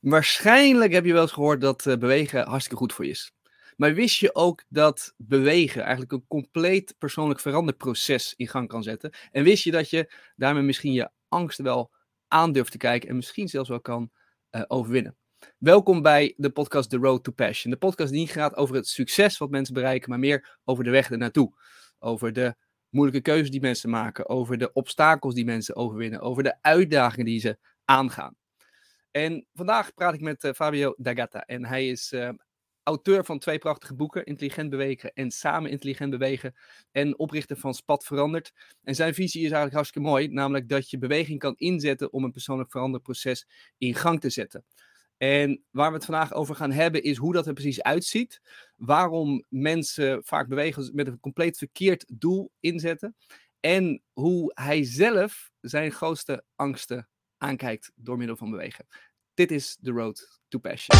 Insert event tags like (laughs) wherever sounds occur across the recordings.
Waarschijnlijk heb je wel eens gehoord dat uh, bewegen hartstikke goed voor je is. Maar wist je ook dat bewegen eigenlijk een compleet persoonlijk veranderproces in gang kan zetten? En wist je dat je daarmee misschien je angsten wel aan durft te kijken en misschien zelfs wel kan uh, overwinnen? Welkom bij de podcast The Road to Passion. De podcast die niet gaat over het succes wat mensen bereiken, maar meer over de weg ernaartoe. Over de moeilijke keuzes die mensen maken, over de obstakels die mensen overwinnen, over de uitdagingen die ze aangaan. En vandaag praat ik met uh, Fabio D'Agata. En hij is uh, auteur van twee prachtige boeken, Intelligent Bewegen en Samen Intelligent Bewegen. En oprichter van Spat Veranderd. En zijn visie is eigenlijk hartstikke mooi, namelijk dat je beweging kan inzetten om een persoonlijk veranderproces in gang te zetten. En waar we het vandaag over gaan hebben is hoe dat er precies uitziet. Waarom mensen vaak bewegen met een compleet verkeerd doel inzetten. En hoe hij zelf zijn grootste angsten aankijkt door middel van bewegen. Dit is The Road to Passion.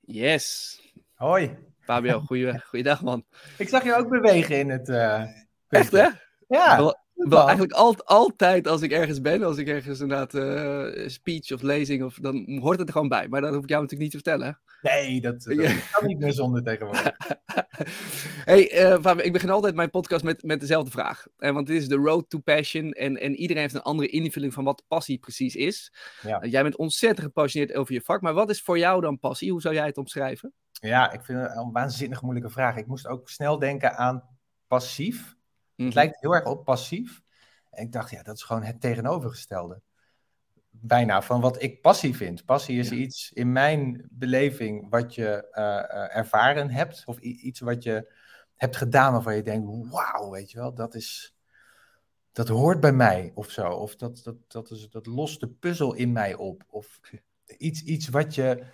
Yes. Hoi. Fabio, goeie, goeiedag man. Ik zag je ook bewegen in het... Uh, Echt hè? Ja. Wel, eigenlijk al, altijd als ik ergens ben, als ik ergens inderdaad uh, speech of lezing, of, dan hoort het er gewoon bij. Maar dat hoef ik jou natuurlijk niet te vertellen. Nee, dat, dat kan niet meer zonder tegenwoordig. (laughs) hey, uh, ik begin altijd mijn podcast met, met dezelfde vraag. Uh, want dit is de road to passion. En, en iedereen heeft een andere invulling van wat passie precies is. Ja. jij bent ontzettend gepassioneerd over je vak. Maar wat is voor jou dan passie? Hoe zou jij het omschrijven? Ja, ik vind het een waanzinnig moeilijke vraag. Ik moest ook snel denken aan passief. Het mhm. lijkt heel erg op passief. En ik dacht, ja, dat is gewoon het tegenovergestelde. Bijna van wat ik passie vind. Passie is iets in mijn beleving wat je uh, ervaren hebt. Of iets wat je hebt gedaan waarvan je denkt, wauw, weet je wel, dat is... Dat hoort bij mij of zo. Of dat, dat, dat, is, dat lost de puzzel in mij op. Of (laughs) iets, iets wat je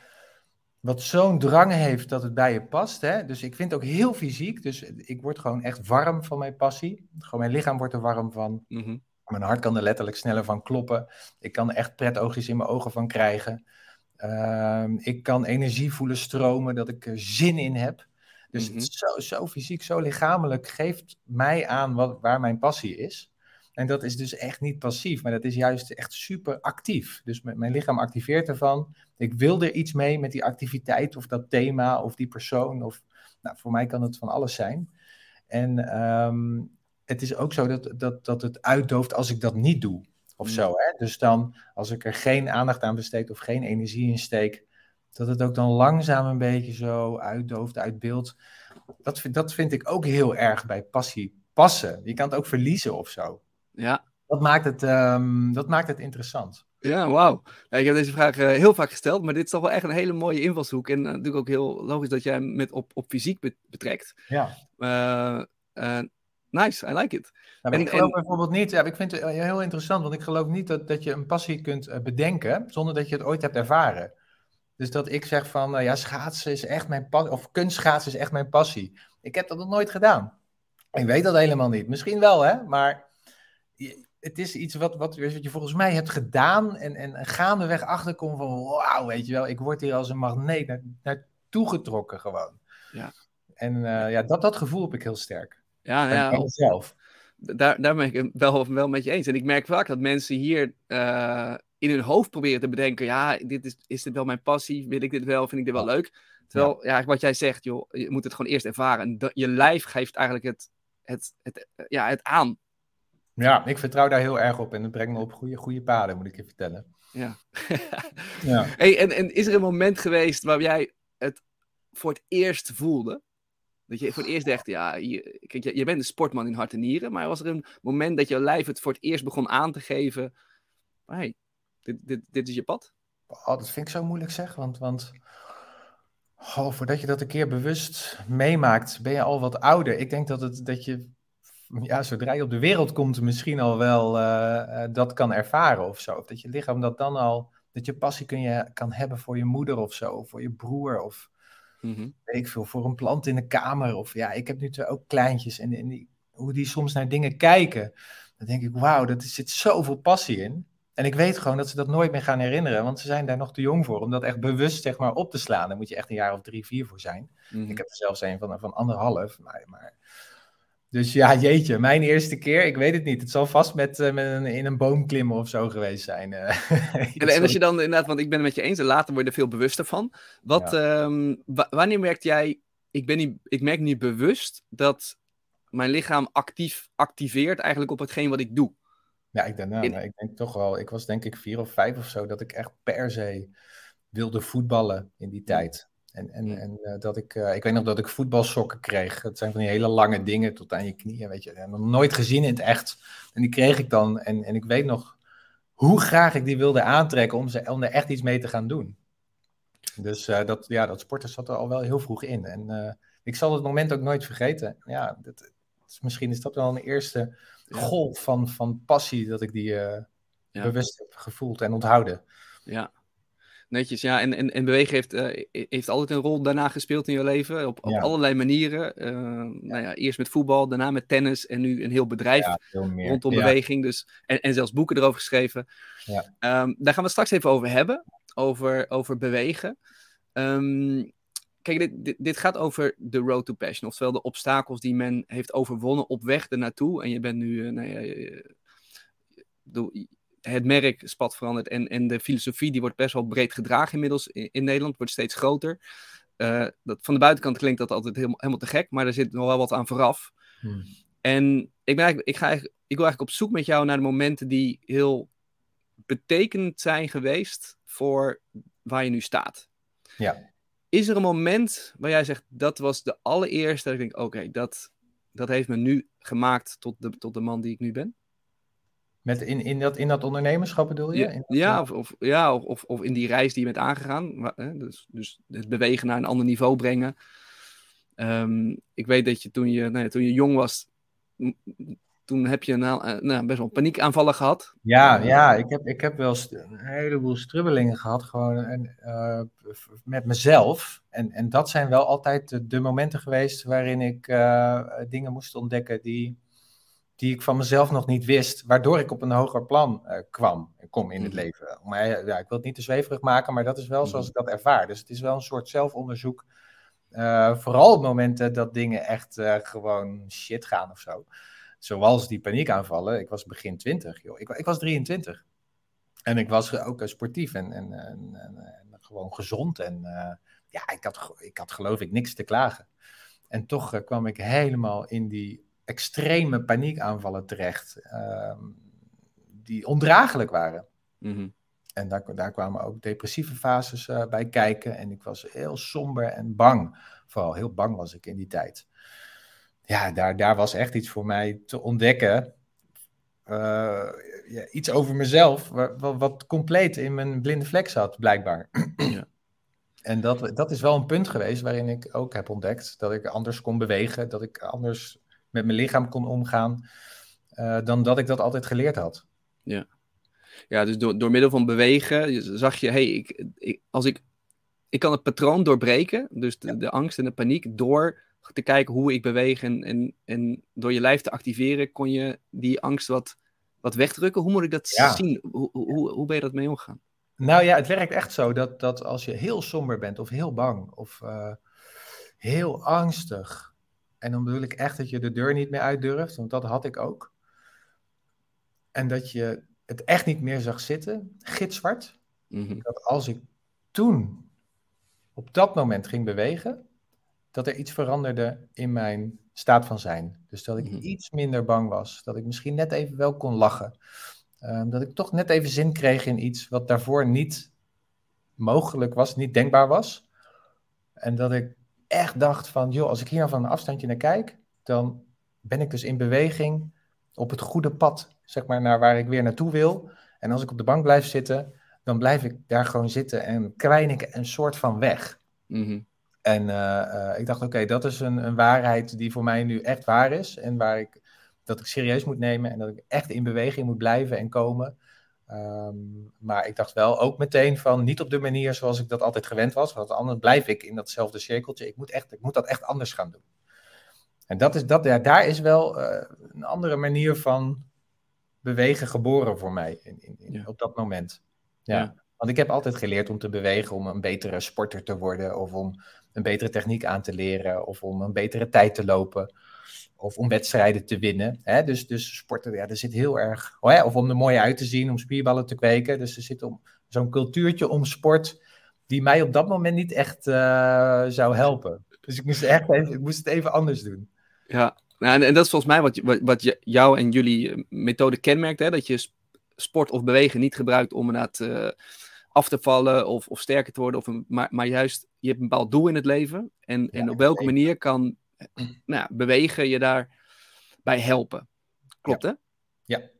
wat zo'n drang heeft dat het bij je past. Hè? Dus ik vind het ook heel fysiek. Dus ik word gewoon echt warm van mijn passie. Gewoon mijn lichaam wordt er warm van. Mhm. Mijn hart kan er letterlijk sneller van kloppen. Ik kan er echt pretoogjes in mijn ogen van krijgen. Ehm, ik kan energie voelen stromen, dat ik er zin in heb. Dus mm zo, zo fysiek, zo lichamelijk geeft mij aan wat, waar mijn passie is. En dat is dus echt niet passief, maar dat is juist echt super actief. Dus mijn lichaam activeert ervan. Ik wil er iets mee met die activiteit of dat thema of die persoon. Of, nou, voor mij kan het van alles zijn. En ehm, het is ook zo dat, dat, dat het uitdooft als ik dat niet doe. Of mm. zo. Hè? Dus dan, als ik er geen aandacht aan besteed of geen energie in steek, dat het ook dan langzaam een beetje zo uitdooft, uit beeld. Dat, dat vind ik ook heel erg bij passie passen. Je kan het ook verliezen of zo. Ja. Dat maakt het, um, dat maakt het interessant. Ja, wauw. ik heb deze vraag uh, heel vaak gesteld, maar dit is toch wel echt een hele mooie invalshoek. En uh, natuurlijk ook heel logisch dat jij hem met op, op fysiek betrekt. Ja. Uh, nice, I like it. Nou, en, ik geloof en... bijvoorbeeld niet, ja, ik vind het heel interessant, want ik geloof niet dat, dat je een passie kunt bedenken zonder dat je het ooit hebt ervaren. Dus dat ik zeg van, ja, schaatsen is echt mijn passie, of kunstschaatsen is echt mijn passie. Ik heb dat nog nooit gedaan. Ik weet dat helemaal niet. Misschien wel, hè, maar het is iets wat, wat, wat je volgens mij hebt gedaan en, en gaandeweg achterkomt van wauw, weet je wel, ik word hier als een magneet naar, naartoe getrokken gewoon. Ja. En uh, ja, dat, dat gevoel heb ik heel sterk. Ja, ja. zelf. Daar, daar ben ik het wel, wel met je eens. En ik merk vaak dat mensen hier uh, in hun hoofd proberen te bedenken, ja, dit is, is dit wel mijn passie? Wil ik dit wel? Vind ik dit wel leuk? Terwijl, ja. ja, wat jij zegt, joh, je moet het gewoon eerst ervaren. je lijf geeft eigenlijk het, het, het, ja, het aan. Ja, ik vertrouw daar heel erg op en het brengt me op goede, goede paden, moet ik je vertellen. Ja. (laughs) ja. Hey, en, en is er een moment geweest waar jij het voor het eerst voelde? Dat je voor het eerst dacht, ja, je, kijk, je, je bent een sportman in hart en nieren, maar was er een moment dat je lijf het voor het eerst begon aan te geven, hey, dit, dit, dit is je pad? Oh, dat vind ik zo moeilijk zeg, want, want oh, voordat je dat een keer bewust meemaakt, ben je al wat ouder. Ik denk dat, het, dat je ja, zodra je op de wereld komt, misschien al wel uh, dat kan ervaren of zo. Of dat je lichaam dat dan al, dat je passie kun je, kan hebben voor je moeder of zo, of voor je broer of mm weet ik veel, voor een plant in de kamer. Of ja, ik heb nu ook kleintjes en, die, hoe die soms naar dingen kijken. Dan denk ik, wauw, er zit zoveel passie in. En ik weet gewoon dat ze dat nooit meer gaan herinneren, want ze zijn daar nog te jong voor om dat echt bewust zeg maar, op te slaan. Daar moet je echt een jaar of drie, vier voor zijn. Mhm. Ik heb er zelfs een van, van anderhalf. Maar, maar... Dus ja, (laughs) jeetje, mijn eerste keer, ik weet het niet. Het zal vast met, uh, met een, in een boom klimmen of zo geweest zijn. Uh, (laughs) en, en, als je dan inderdaad, want ik ben het met je eens, en later word je er veel bewuster van. Wat, ja. um, wanneer merkt jij, ik, ben niet, ik merk niet bewust dat mijn lichaam actief activeert eigenlijk op hetgeen wat ik doe? Ja, ik denk, nou, in... ik denk toch wel, ik was denk ik vier of vijf of zo, dat ik echt per se wilde voetballen in die tijd. En, en, en uh, dat ik, uh, ik weet nog dat ik voetbalsokken kreeg. Dat zijn van die hele lange dingen tot aan je knieën, weet je. En nog nooit gezien in het echt. En die kreeg ik dan. En, en ik weet nog hoe graag ik die wilde aantrekken om, ze, om er echt iets mee te gaan doen. Dus uh, dat, ja, dat sporten zat er al wel heel vroeg in. En ik zal het moment ook nooit vergeten. Ja, dat, misschien is dat wel een eerste golf van, van passie dat ik die ja. bewust heb gevoeld en onthouden. Ja, netjes. Ja, en, en, en bewegen heeft, uh, heeft altijd een rol daarna gespeeld in je leven. Op, op ja. allerlei manieren. Uh, ja. Nou ja, eerst met voetbal, daarna met tennis en nu een heel bedrijf rondom beweging. Dus, en, en zelfs boeken erover geschreven. Um, daar gaan we het straks even over hebben. Over, over bewegen. Um, kijk, dit, dit, dit, gaat over de road to passion. Oftewel de obstakels die men heeft overwonnen op weg ernaartoe. En je bent nu... Uh, nou ja, het merk is pad veranderd en, en de filosofie die wordt best wel breed gedragen inmiddels in, in Nederland, wordt steeds groter. Uh, dat, van de buitenkant klinkt dat altijd helemaal, helemaal te gek, maar er zit nog wel wat aan vooraf. Hmm. En ik, ben eigenlijk, ik, ga eigenlijk, ik wil eigenlijk op zoek met jou naar de momenten die heel betekend zijn geweest voor waar je nu staat. Ja. Is er een moment waar jij zegt, dat was de allereerste, dat ik denk, oké, okay, dat, dat heeft me nu gemaakt tot de, tot de man die ik nu ben? Met in, in, dat, in dat ondernemerschap bedoel je? Ja, ja, of, of, ja of, of in die reis die je bent aangegaan. Dus, dus het bewegen naar een ander niveau brengen. Um, ik weet dat je toen je, nou ja, toen je jong was, toen heb je nou, nou, best wel paniekaanvallen gehad. Ja, ja ik, heb, ik heb wel een heleboel strubbelingen gehad gewoon en, uh, met mezelf. En, en dat zijn wel altijd de, de momenten geweest waarin ik uh, dingen moest ontdekken die die ik van mezelf nog niet wist, waardoor ik op een hoger plan uh, kwam en kom in het Mhm. leven. Maar ja, ik wil het niet te zweverig maken, maar dat is wel zoals ik dat ervaar. Dus het is wel een soort zelfonderzoek. Uh, vooral op momenten dat dingen echt uh, gewoon shit gaan of zo. Zoals die paniekaanvallen. Ik was begin 20, joh. Ik, ik was 23. En ik was ook sportief en, en, en, en gewoon gezond. En ja, ik had, ik had geloof ik niks te klagen. En toch kwam ik helemaal in die extreme paniekaanvallen terecht, uh, die ondraaglijk waren. Mm-hmm. En daar, daar, kwamen ook depressieve fases uh, bij kijken. En ik was heel somber en bang. Vooral heel bang was ik in die tijd. Ja, daar, daar was echt iets voor mij te ontdekken. Uh, ja, iets over mezelf, wat, wat, compleet in mijn blinde vlek zat, blijkbaar. Ja. (clears throat) En dat, dat is wel een punt geweest waarin ik ook heb ontdekt dat ik anders kon bewegen, dat ik anders met mijn lichaam kon omgaan, uh, dan dat ik dat altijd geleerd had. Ja, ja dus door, door middel van bewegen zag je, hey, ik, ik, als ik, ik kan het patroon doorbreken, dus de, ja. de angst en de paniek, door te kijken hoe ik beweeg en, en, en door je lijf te activeren, kon je die angst wat, wat wegdrukken. Hoe moet ik dat ja. zien? Hoe, hoe, hoe ben je dat mee omgegaan? Nou ja, het werkt echt zo dat, dat als je heel somber bent of heel bang of uh, heel angstig, en dan bedoel ik echt dat je de deur niet meer uit durft, want dat had ik ook. En dat je het echt niet meer zag zitten, gitzwart. Mm-hmm. Dat als ik toen op dat moment ging bewegen, dat er iets veranderde in mijn staat van zijn. Dus dat ik Mhm. iets minder bang was. Dat ik misschien net even wel kon lachen. Um, dat ik toch net even zin kreeg in iets wat daarvoor niet mogelijk was, niet denkbaar was. En dat ik echt dacht van, joh, als ik hier van een afstandje naar kijk, dan ben ik dus in beweging op het goede pad, zeg maar, naar waar ik weer naartoe wil. En als ik op de bank blijf zitten, dan blijf ik daar gewoon zitten en kwijn ik een soort van weg. Mm-hmm. En uh, uh, ik dacht, oké, okay, dat is een, een, waarheid die voor mij nu echt waar is. En waar ik, dat ik serieus moet nemen en dat ik echt in beweging moet blijven en komen. Um, maar ik dacht wel ook meteen van niet op de manier zoals ik dat altijd gewend was. Want anders blijf ik in datzelfde cirkeltje. Ik moet, echt, ik moet dat echt anders gaan doen. En dat is, dat, ja, daar is wel uh, een andere manier van bewegen geboren voor mij in, in, in, op dat moment. Ja. Want ik heb altijd geleerd om te bewegen, om een betere sporter te worden, of om een betere techniek aan te leren, of om een betere tijd te lopen, of om wedstrijden te winnen. Hè? Dus, dus sporten, ja, er zit heel erg. Oh of om er mooi uit te zien, om spierballen te kweken. Dus er zit zo'n cultuurtje om sport, die mij op dat moment niet echt uh, zou helpen. Dus ik moest, echt even, ik moest het even anders doen. Ja, nou, en, dat is volgens mij wat, wat, wat jou en jullie eh, methode kenmerkt. Hè? Dat je sport of bewegen niet gebruikt om inderdaad uh, af te vallen of, of sterker te worden. Of een, maar, maar juist, je hebt een bepaald doel in het leven. En, en op welke manier kan nou, bewegen je daarbij helpen. Klopt, hè? Ja.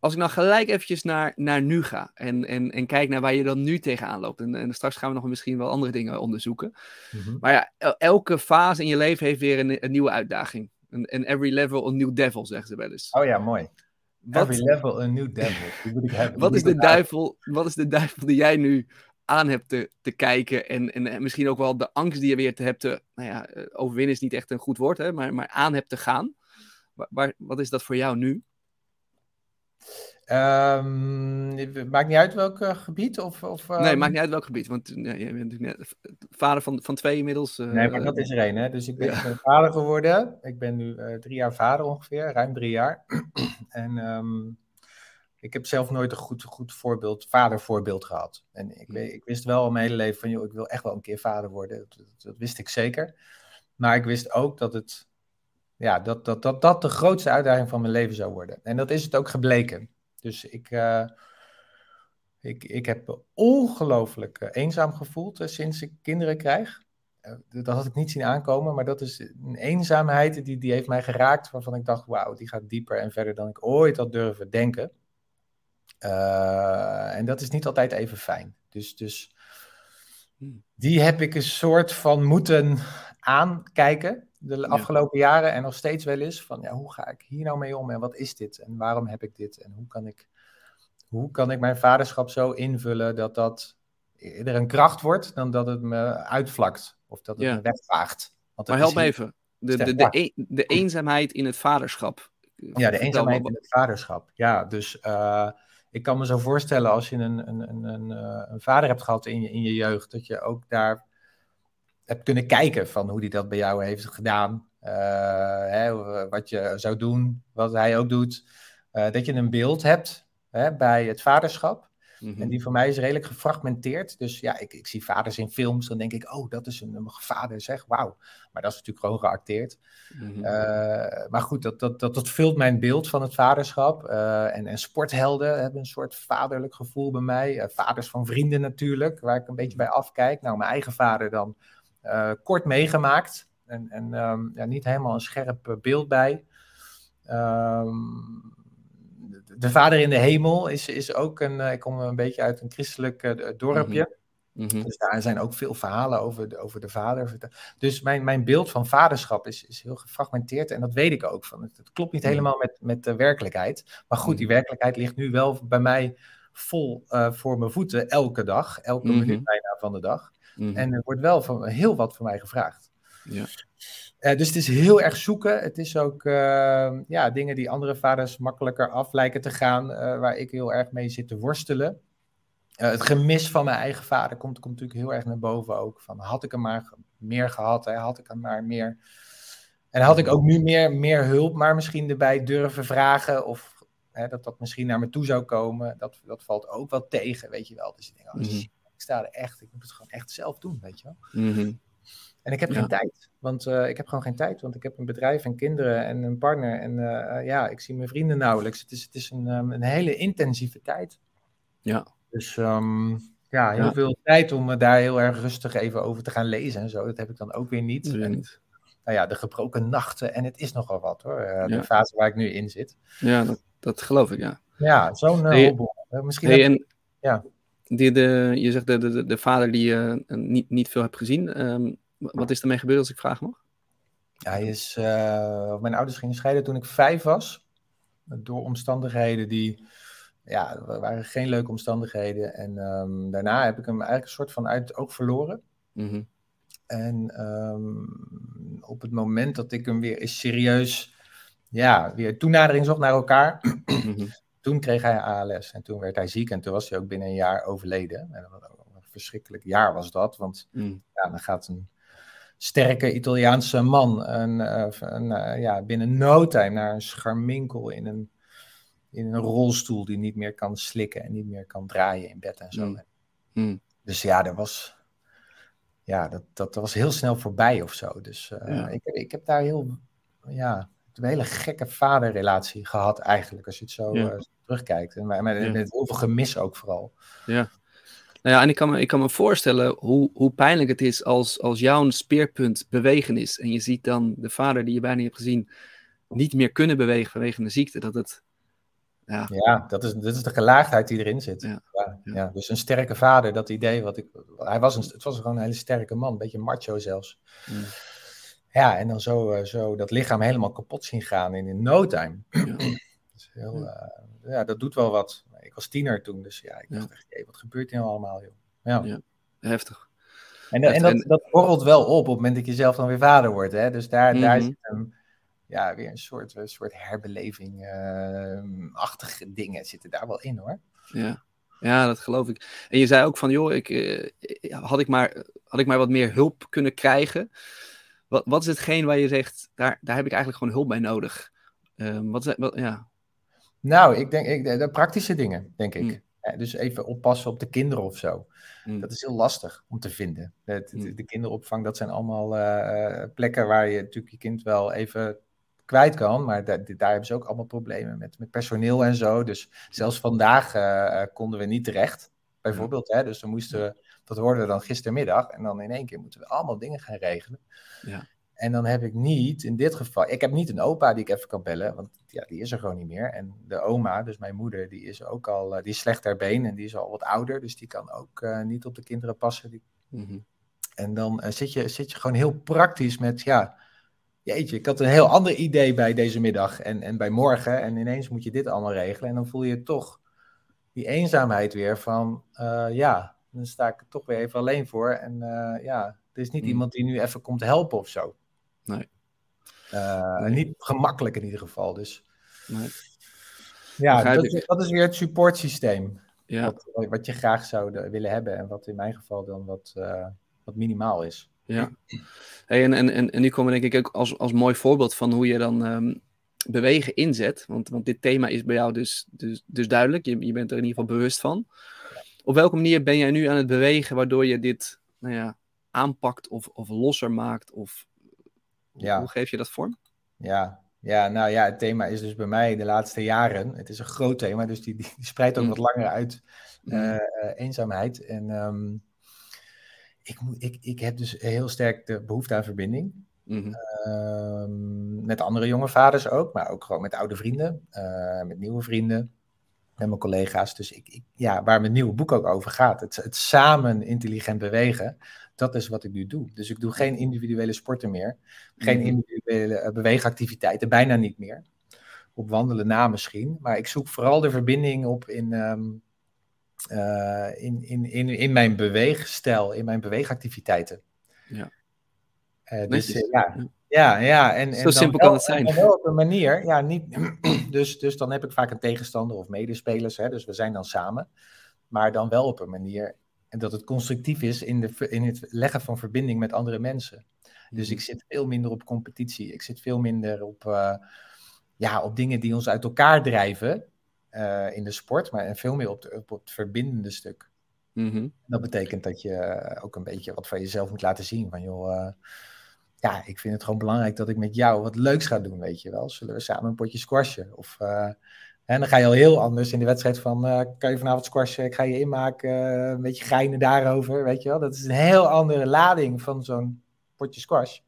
Als ik nou gelijk eventjes naar, naar nu ga en, en, en kijk naar waar je dan nu tegenaan loopt. En, en straks gaan we nog misschien wel andere dingen onderzoeken. Mhm. Maar ja, elke fase in je leven heeft weer een, een nieuwe uitdaging. En every level a new devil, zeggen ze wel eens. Oh ja, mooi. Wat, every level a new devil. moet ik hebben. wat, is de duivel, wat is de duivel die jij nu aan hebt te, te kijken en, en misschien ook wel de angst die je weer te hebt te, nou ja, eh, overwinnen is niet echt een goed woord, hè, maar, maar aan hebt te gaan. Waar, wat is dat voor jou nu? Um, maakt niet uit welk uh, gebied? Of, of. Nee, maakt niet uit welk gebied. Want uh, je bent natuurlijk net vader van, van twee inmiddels. Uh, nee, maar dat is er één. Hè? Dus ik ben, ja. vader geworden. Ik ben nu drie jaar vader ongeveer, ruim drie jaar. (clears throat) en um, ik heb zelf nooit een goed, goed voorbeeld, vadervoorbeeld gehad. En ik, ik wist wel al mijn hele leven van, joh, ik wil echt wel een keer vader worden. Dat, dat, dat wist ik zeker. Maar ik wist ook dat het ja, dat, dat, dat dat de grootste uitdaging van mijn leven zou worden. En dat is het ook gebleken. Dus ik, uh, ik, ik heb ongelooflijk eh, eenzaam gevoeld uh, sinds ik kinderen krijg. dat had ik niet zien aankomen, maar dat is een eenzaamheid die, die heeft mij geraakt. Waarvan ik dacht, wauw, die gaat dieper en verder dan ik ooit had durven denken. En dat is niet altijd even fijn. Dus, dus hmm. die heb ik een soort van moeten aankijken de afgelopen jaren en nog steeds wel eens van ja, hoe ga ik hier nou mee om en wat is dit en waarom heb ik dit en hoe kan ik, hoe kan ik mijn vaderschap zo invullen dat dat eerder een kracht wordt dan dat het me uitvlakt of dat het me wegvaagt. Want maar help me even, de, de, de, e-, de, eenzaamheid in het vaderschap. Ja, de eenzaamheid in het vaderschap. Ja, dus uh, ik kan me zo voorstellen als je een, een, een, eh, een vader hebt gehad in je, in je jeugd, dat je ook daar hebt kunnen kijken van hoe hij dat bij jou heeft gedaan. Uh, hè, wat je zou doen, wat hij ook doet. Dat je een beeld hebt hè, bij het vaderschap. Mhm. En die voor mij is redelijk gefragmenteerd. Dus ja, ik, ik zie vaders in films, dan denk ik, oh, dat is een, een vader, zeg, wauw. Maar dat is natuurlijk gewoon geacteerd. Mm maar goed, dat, dat, dat, dat vult mijn beeld van het vaderschap. en, en sporthelden hebben een soort vaderlijk gevoel bij mij. vaders van vrienden natuurlijk, waar ik een beetje bij afkijk. Nou, mijn eigen vader dan kort meegemaakt. En, en um, ja, niet helemaal een scherp eh, beeld bij. Um, de Vader in de Hemel is, is ook een. Uh, ik kom een beetje uit een christelijk uh, dorpje. Mm -hmm. Dus daar zijn ook veel verhalen over de, over de vader. Dus mijn, mijn beeld van vaderschap is, is heel gefragmenteerd. En dat weet ik ook. Van. Het, het klopt niet mhm. helemaal met, met de werkelijkheid. Maar goed, die mhm. werkelijkheid ligt nu wel bij mij vol uh, voor mijn voeten elke dag. Elke mm -hmm. minuut bijna van de dag. Mhm. En er wordt wel van, heel wat van mij gevraagd. Ja. Uh, dus het is heel erg zoeken. Het is ook uh, ja, dingen die andere vaders makkelijker af lijken te gaan, uh, waar ik heel erg mee zit te worstelen. het gemis van mijn eigen vader komt, komt natuurlijk heel erg naar boven ook. Van, had ik hem maar meer gehad, hè? had ik hem maar meer... En had ik ook nu meer, meer hulp, maar misschien erbij durven vragen of hè, dat dat misschien naar me toe zou komen. Dat, dat valt ook wel tegen, weet je wel. Dus ik denk, oh, mm sta er echt, ik moet het gewoon echt zelf doen, weet je wel. Mhm. En ik heb geen tijd, want uh, ik heb gewoon geen tijd, want ik heb een bedrijf en kinderen en een partner en uh, ja, ik zie mijn vrienden nauwelijks. Het is, het is een, um, een hele intensieve tijd. Ja. Dus um, ja, heel ja. veel tijd om me daar heel erg rustig even over te gaan lezen en zo. Dat heb ik dan ook weer niet. En, nou ja, de gebroken nachten en het is nogal wat hoor, uh, de fase waar ik nu in zit. Ja, dat, dat geloof ik, ja. Ja, zo'n hey, Misschien hey, en, ja die, de, je zegt de, de, de vader die je niet, niet veel hebt gezien. Um, wat is ermee gebeurd als ik vraag mag? Hij is, uh, mijn ouders gingen scheiden toen ik vijf was. Door omstandigheden die, ja, waren geen leuke omstandigheden. En um, daarna heb ik hem eigenlijk een soort van uit het oog verloren. Mm -hmm. En um, op het moment dat ik hem weer eens serieus ja, weer toenadering zocht naar elkaar. Mhm. (clears throat) Toen kreeg hij ALS en toen werd hij ziek en toen was hij ook binnen een jaar overleden. En een verschrikkelijk jaar was dat, want mm. ja, dan gaat een sterke Italiaanse man een, eh, een, eh, ja, binnen no time naar een scharminkel in een, in een rolstoel die niet meer kan slikken en niet meer kan draaien in bed en zo. Mm. Mm. Dus ja, dat was, ja dat, dat, was heel snel voorbij of zo. Dus uh, ik, ik heb daar heel, ja, een hele gekke vaderrelatie gehad eigenlijk, als je het zo uh, terugkijkt. En met, met, met heel veel gemis ook vooral. Ja. Nou ja, en ik kan me, ik kan me voorstellen hoe, hoe pijnlijk het is als, als jouw speerpunt bewegen is. En je ziet dan de vader die je bijna niet hebt gezien niet meer kunnen bewegen vanwege een ziekte. Dat het, ja, ja dat, is, dat is de gelaagdheid die erin zit. Ja, ja, ja. Dus een sterke vader, dat idee wat ik. Hij was een, het was gewoon een hele sterke man, een beetje macho zelfs. Mm. Ja, en dan zo, eh, zo dat lichaam helemaal kapot zien gaan in, in no time. (clears throat) Ja. dat, is heel, uh, ja, dat doet wel wat. Ik was tiener toen, dus ja, ik dacht echt, hey, wat gebeurt hier nou allemaal, joh? Ja, ja. heftig. En, en, dat, dat borrelt wel op op het moment dat je zelf dan weer vader wordt. Hè? Dus daar, daar mhm. zit een, ja, weer een soort, een soort herbeleving-achtige uh, dingen zitten daar wel in hoor. Ja. ja, dat geloof ik. En je zei ook van, joh, ik, uh, had, ik maar, had ik maar wat meer hulp kunnen krijgen. Wat, wat is hetgeen waar je zegt, daar, daar heb ik eigenlijk gewoon hulp bij nodig? Um, wat, wat, ja. Nou, ik denk, ik, de praktische dingen, denk ik. Mm. dus even oppassen op de kinderen of zo. Mm. Dat is heel lastig om te vinden. De, de, mm. de kinderopvang, dat zijn allemaal uh, plekken waar je natuurlijk je kind wel even kwijt kan. Maar daar hebben ze ook allemaal problemen met, met personeel en zo. Dus zelfs vandaag uh, konden we niet terecht, bijvoorbeeld. Hè? Dus dan moesten we, dat hoorden we dan gistermiddag. En dan in één keer moeten we allemaal dingen gaan regelen. Ja. En dan heb ik niet, in dit geval, ik heb niet een opa die ik even kan bellen, want ja, die is er gewoon niet meer. En de oma, dus mijn moeder, die is ook al, die is slecht ter been en die is al wat ouder, dus die kan ook uh, niet op de kinderen passen. Die... Mhm. En dan uh, zit, je, zit je gewoon heel praktisch met, ja, jeetje, ik had een heel ander idee bij deze middag en, en bij morgen en ineens moet je dit allemaal regelen. En dan voel je toch die eenzaamheid weer van, uh, ja, dan sta ik er toch weer even alleen voor. En ja, er is niet mhm. iemand die nu even komt helpen of zo. Nee. Uh, Niet gemakkelijk in ieder geval. Dus nee. ja, dat, dat, is weer het supportsysteem. Ja. Wat, wat, je graag zou willen hebben en wat in mijn geval dan wat, uh, wat minimaal is. Ja. Hey, en, en, en, en nu komen denk ik ook als, als mooi voorbeeld van hoe je dan um, bewegen inzet. Want, want dit thema is bij jou dus, dus, dus duidelijk. Je, je bent er in ieder geval bewust van. Op welke manier ben jij nu aan het bewegen waardoor je dit nou ja, aanpakt of, of losser maakt? Of ja. Hoe geef je dat vorm? Ja. ja, nou ja, het thema is dus bij mij de laatste jaren. Het is een groot thema, dus die, die, spreidt ook mm. wat langer uit. Uh, eenzaamheid. En um, ik, moet, ik, ik heb dus heel sterk de behoefte aan verbinding. Mm -hmm. met andere jonge vaders ook, maar ook gewoon met oude vrienden, uh, met nieuwe vrienden, met mijn collega's. Dus ik, ik, ja, waar mijn nieuwe boek ook over gaat, het, het samen intelligent bewegen dat is wat ik nu doe. Dus ik doe geen individuele sporten meer. Geen mhm. individuele uh, beweegactiviteiten, bijna niet meer. Op wandelen na misschien. Maar ik zoek vooral de verbinding op in, um, uh, in, in, in, in mijn beweegstijl, in mijn beweegactiviteiten. Ja. Uh, dus ja, ja, ja. En, Zo en simpel kan het zijn. En wel op een manier, ja, niet, (clears throat) dus, dus dan heb ik vaak een tegenstander of medespelers, hè, dus we zijn dan samen. Maar dan wel op een manier en dat het constructief is in, de, in het leggen van verbinding met andere mensen. Dus ik mhm. zit veel minder op competitie. Ik zit veel minder op, uh, ja, op dingen die ons uit elkaar drijven uh, in de sport, maar veel meer op, de, op het verbindende stuk. Mm Dat betekent dat je ook een beetje wat van jezelf moet laten zien. Van joh, uh, ja, ik vind het gewoon belangrijk dat ik met jou wat leuks ga doen, weet je wel. Zullen we samen een potje squashen? Of en dan ga je al heel anders in de wedstrijd van, uh, kan je vanavond squashen, ik ga je inmaken, uh, een beetje geinen daarover, weet je wel. Dat is een heel andere lading van zo'n potje squash,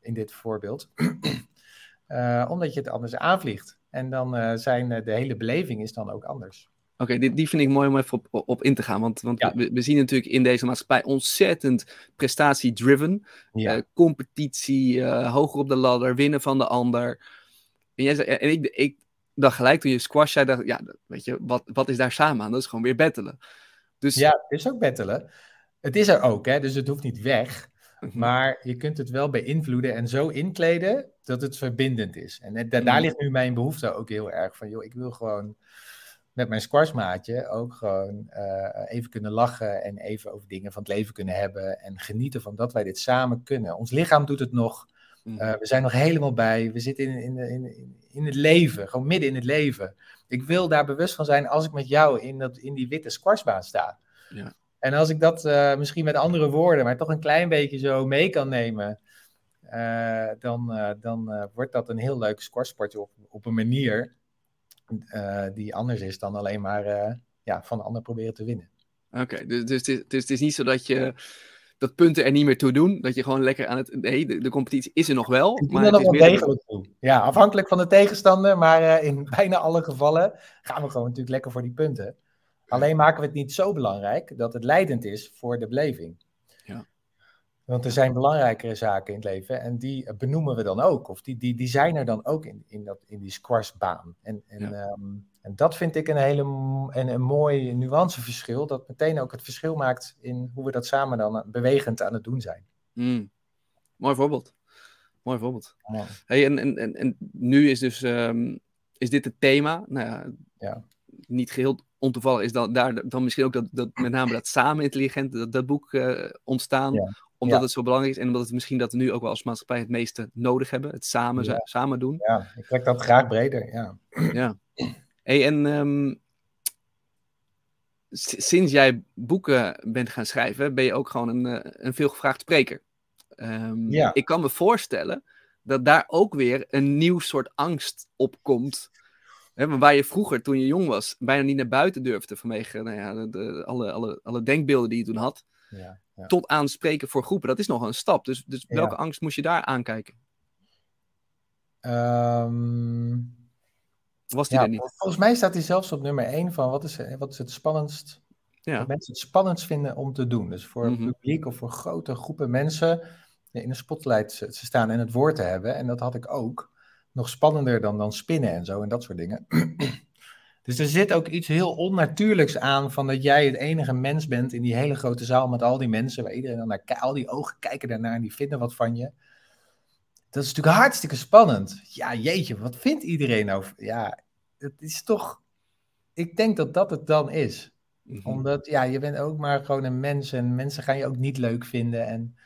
in dit voorbeeld. uh, (clears throat) omdat je het anders aanvliegt. En dan zijn de hele beleving is dan ook anders. Oké, die, die vind ik mooi om even op, op in te gaan. Want, want we, we, zien natuurlijk in deze maatschappij ontzettend prestatie-driven. Ja. competitie, hoger op de ladder, winnen van de ander. En, jij, en ik, ik, dan gelijk toen je squash zei, dacht ja, weet je, wat, wat is daar samen aan? Dat is gewoon weer bettelen. Dus... Ja, het is ook bettelen. Het is er ook, hè, dus het hoeft niet weg. Mhm. Maar je kunt het wel beïnvloeden en zo inkleden dat het verbindend is. En daar mm. ligt nu mijn behoefte ook heel erg van, joh, ik wil gewoon met mijn squashmaatje ook gewoon eh, even kunnen lachen en even over dingen van het leven kunnen hebben en genieten van dat wij dit samen kunnen. Ons lichaam doet het nog. Mm. Eh, we zijn nog helemaal bij. We zitten in, in, in, in het leven, gewoon midden in het leven. Ik wil daar bewust van zijn als ik met jou in, dat, in die witte squashbaan sta. Ja. En als ik dat uh, misschien met andere woorden, maar toch een klein beetje zo mee kan nemen, uh, dan, dan wordt dat een heel leuk squashsportje op, op een manier die anders is dan alleen maar ja, van de ander proberen te winnen. Oké, dus, dus, dus, het is niet zo dat je dat punten er niet meer toe doen. Dat je gewoon lekker aan het. Nee, de, de competitie is er nog wel. maar het nog is wel degelijk toe. Ja, afhankelijk van de tegenstander. Maar in (laughs) bijna alle gevallen gaan we gewoon natuurlijk lekker voor die punten. Alleen maken we het niet zo belangrijk dat het leidend is voor de beleving. Ja. Want er zijn belangrijkere zaken in het leven en die benoemen we dan ook. Of die, die, die zijn er dan ook in, in, dat, in die squashbaan. En, en, ehm, en dat vind ik een hele een, een mooi nuanceverschil. Dat meteen ook het verschil maakt in hoe we dat samen dan bewegend aan het doen zijn. Mm. Mooi voorbeeld. Mooi voorbeeld. Hey, en, en, en, en nu is dus um, is dit het thema. Nou ja, ja. niet geheel ontoevallig is dan, daar dan misschien ook dat, dat met name dat samen intelligent, dat, dat boek uh, ontstaan. Omdat het zo belangrijk is en omdat het misschien dat we nu ook wel als maatschappij het meeste nodig hebben. Het samen, samen doen. Ja, ik trek dat graag breder, ja. Ja. Hey, en um, sinds jij boeken bent gaan schrijven, ben je ook gewoon een, uh, een veelgevraagd spreker. Um, ja. Ik kan me voorstellen dat daar ook weer een nieuw soort angst op komt Hè, waar je vroeger, toen je jong was, bijna niet naar buiten durfde vanwege nou ja, de, alle, alle, alle denkbeelden die je toen had. Ja, ja. Tot aan spreken voor groepen. Dat is nog een stap. Dus, dus welke angst moest je daar aankijken? Um, was die er niet? Volgens mij staat hij zelfs op nummer 1 van wat is, wat is het spannendst. Ja. Wat mensen het spannendst vinden om te doen. Dus voor mm -hmm. publiek of voor grote groepen mensen in de spotlight te staan en het woord te hebben. En dat had ik ook nog spannender dan, dan spinnen en zo en dat soort dingen. (clears throat) dus er zit ook iets heel onnatuurlijks aan van dat jij het enige mens bent in die hele grote zaal met al die mensen, waar iedereen dan naar al die ogen kijken daarnaar en die vinden wat van je. Dat is natuurlijk hartstikke spannend. Ja, jeetje, wat vindt iedereen nou? Ja, het is toch. Ik denk dat dat het dan is. Mhm. Omdat, ja, je bent ook maar gewoon een mens en mensen gaan je ook niet leuk vinden. En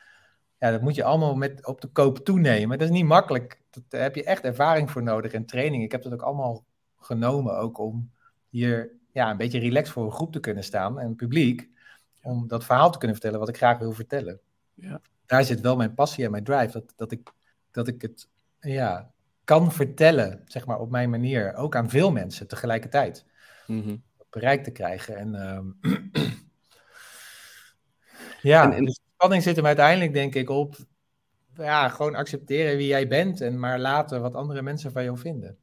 ja, dat moet je allemaal met op de koop toenemen. Dat is niet makkelijk. daar heb je echt ervaring voor nodig en training. Ik heb dat ook allemaal genomen, ook om hier ja, een beetje relaxed voor een groep te kunnen staan en publiek. Om dat verhaal te kunnen vertellen wat ik graag wil vertellen. Ja. Daar zit wel mijn passie en mijn drive. Dat, dat, ik, dat ik het ja, kan vertellen, zeg maar op mijn manier. Ook aan veel mensen tegelijkertijd. Mm Bereik te krijgen. En, uh, (clears throat) ja, en, dus spanning zit hem uiteindelijk, denk ik, op ja, gewoon accepteren wie jij bent en maar laten wat andere mensen van jou vinden.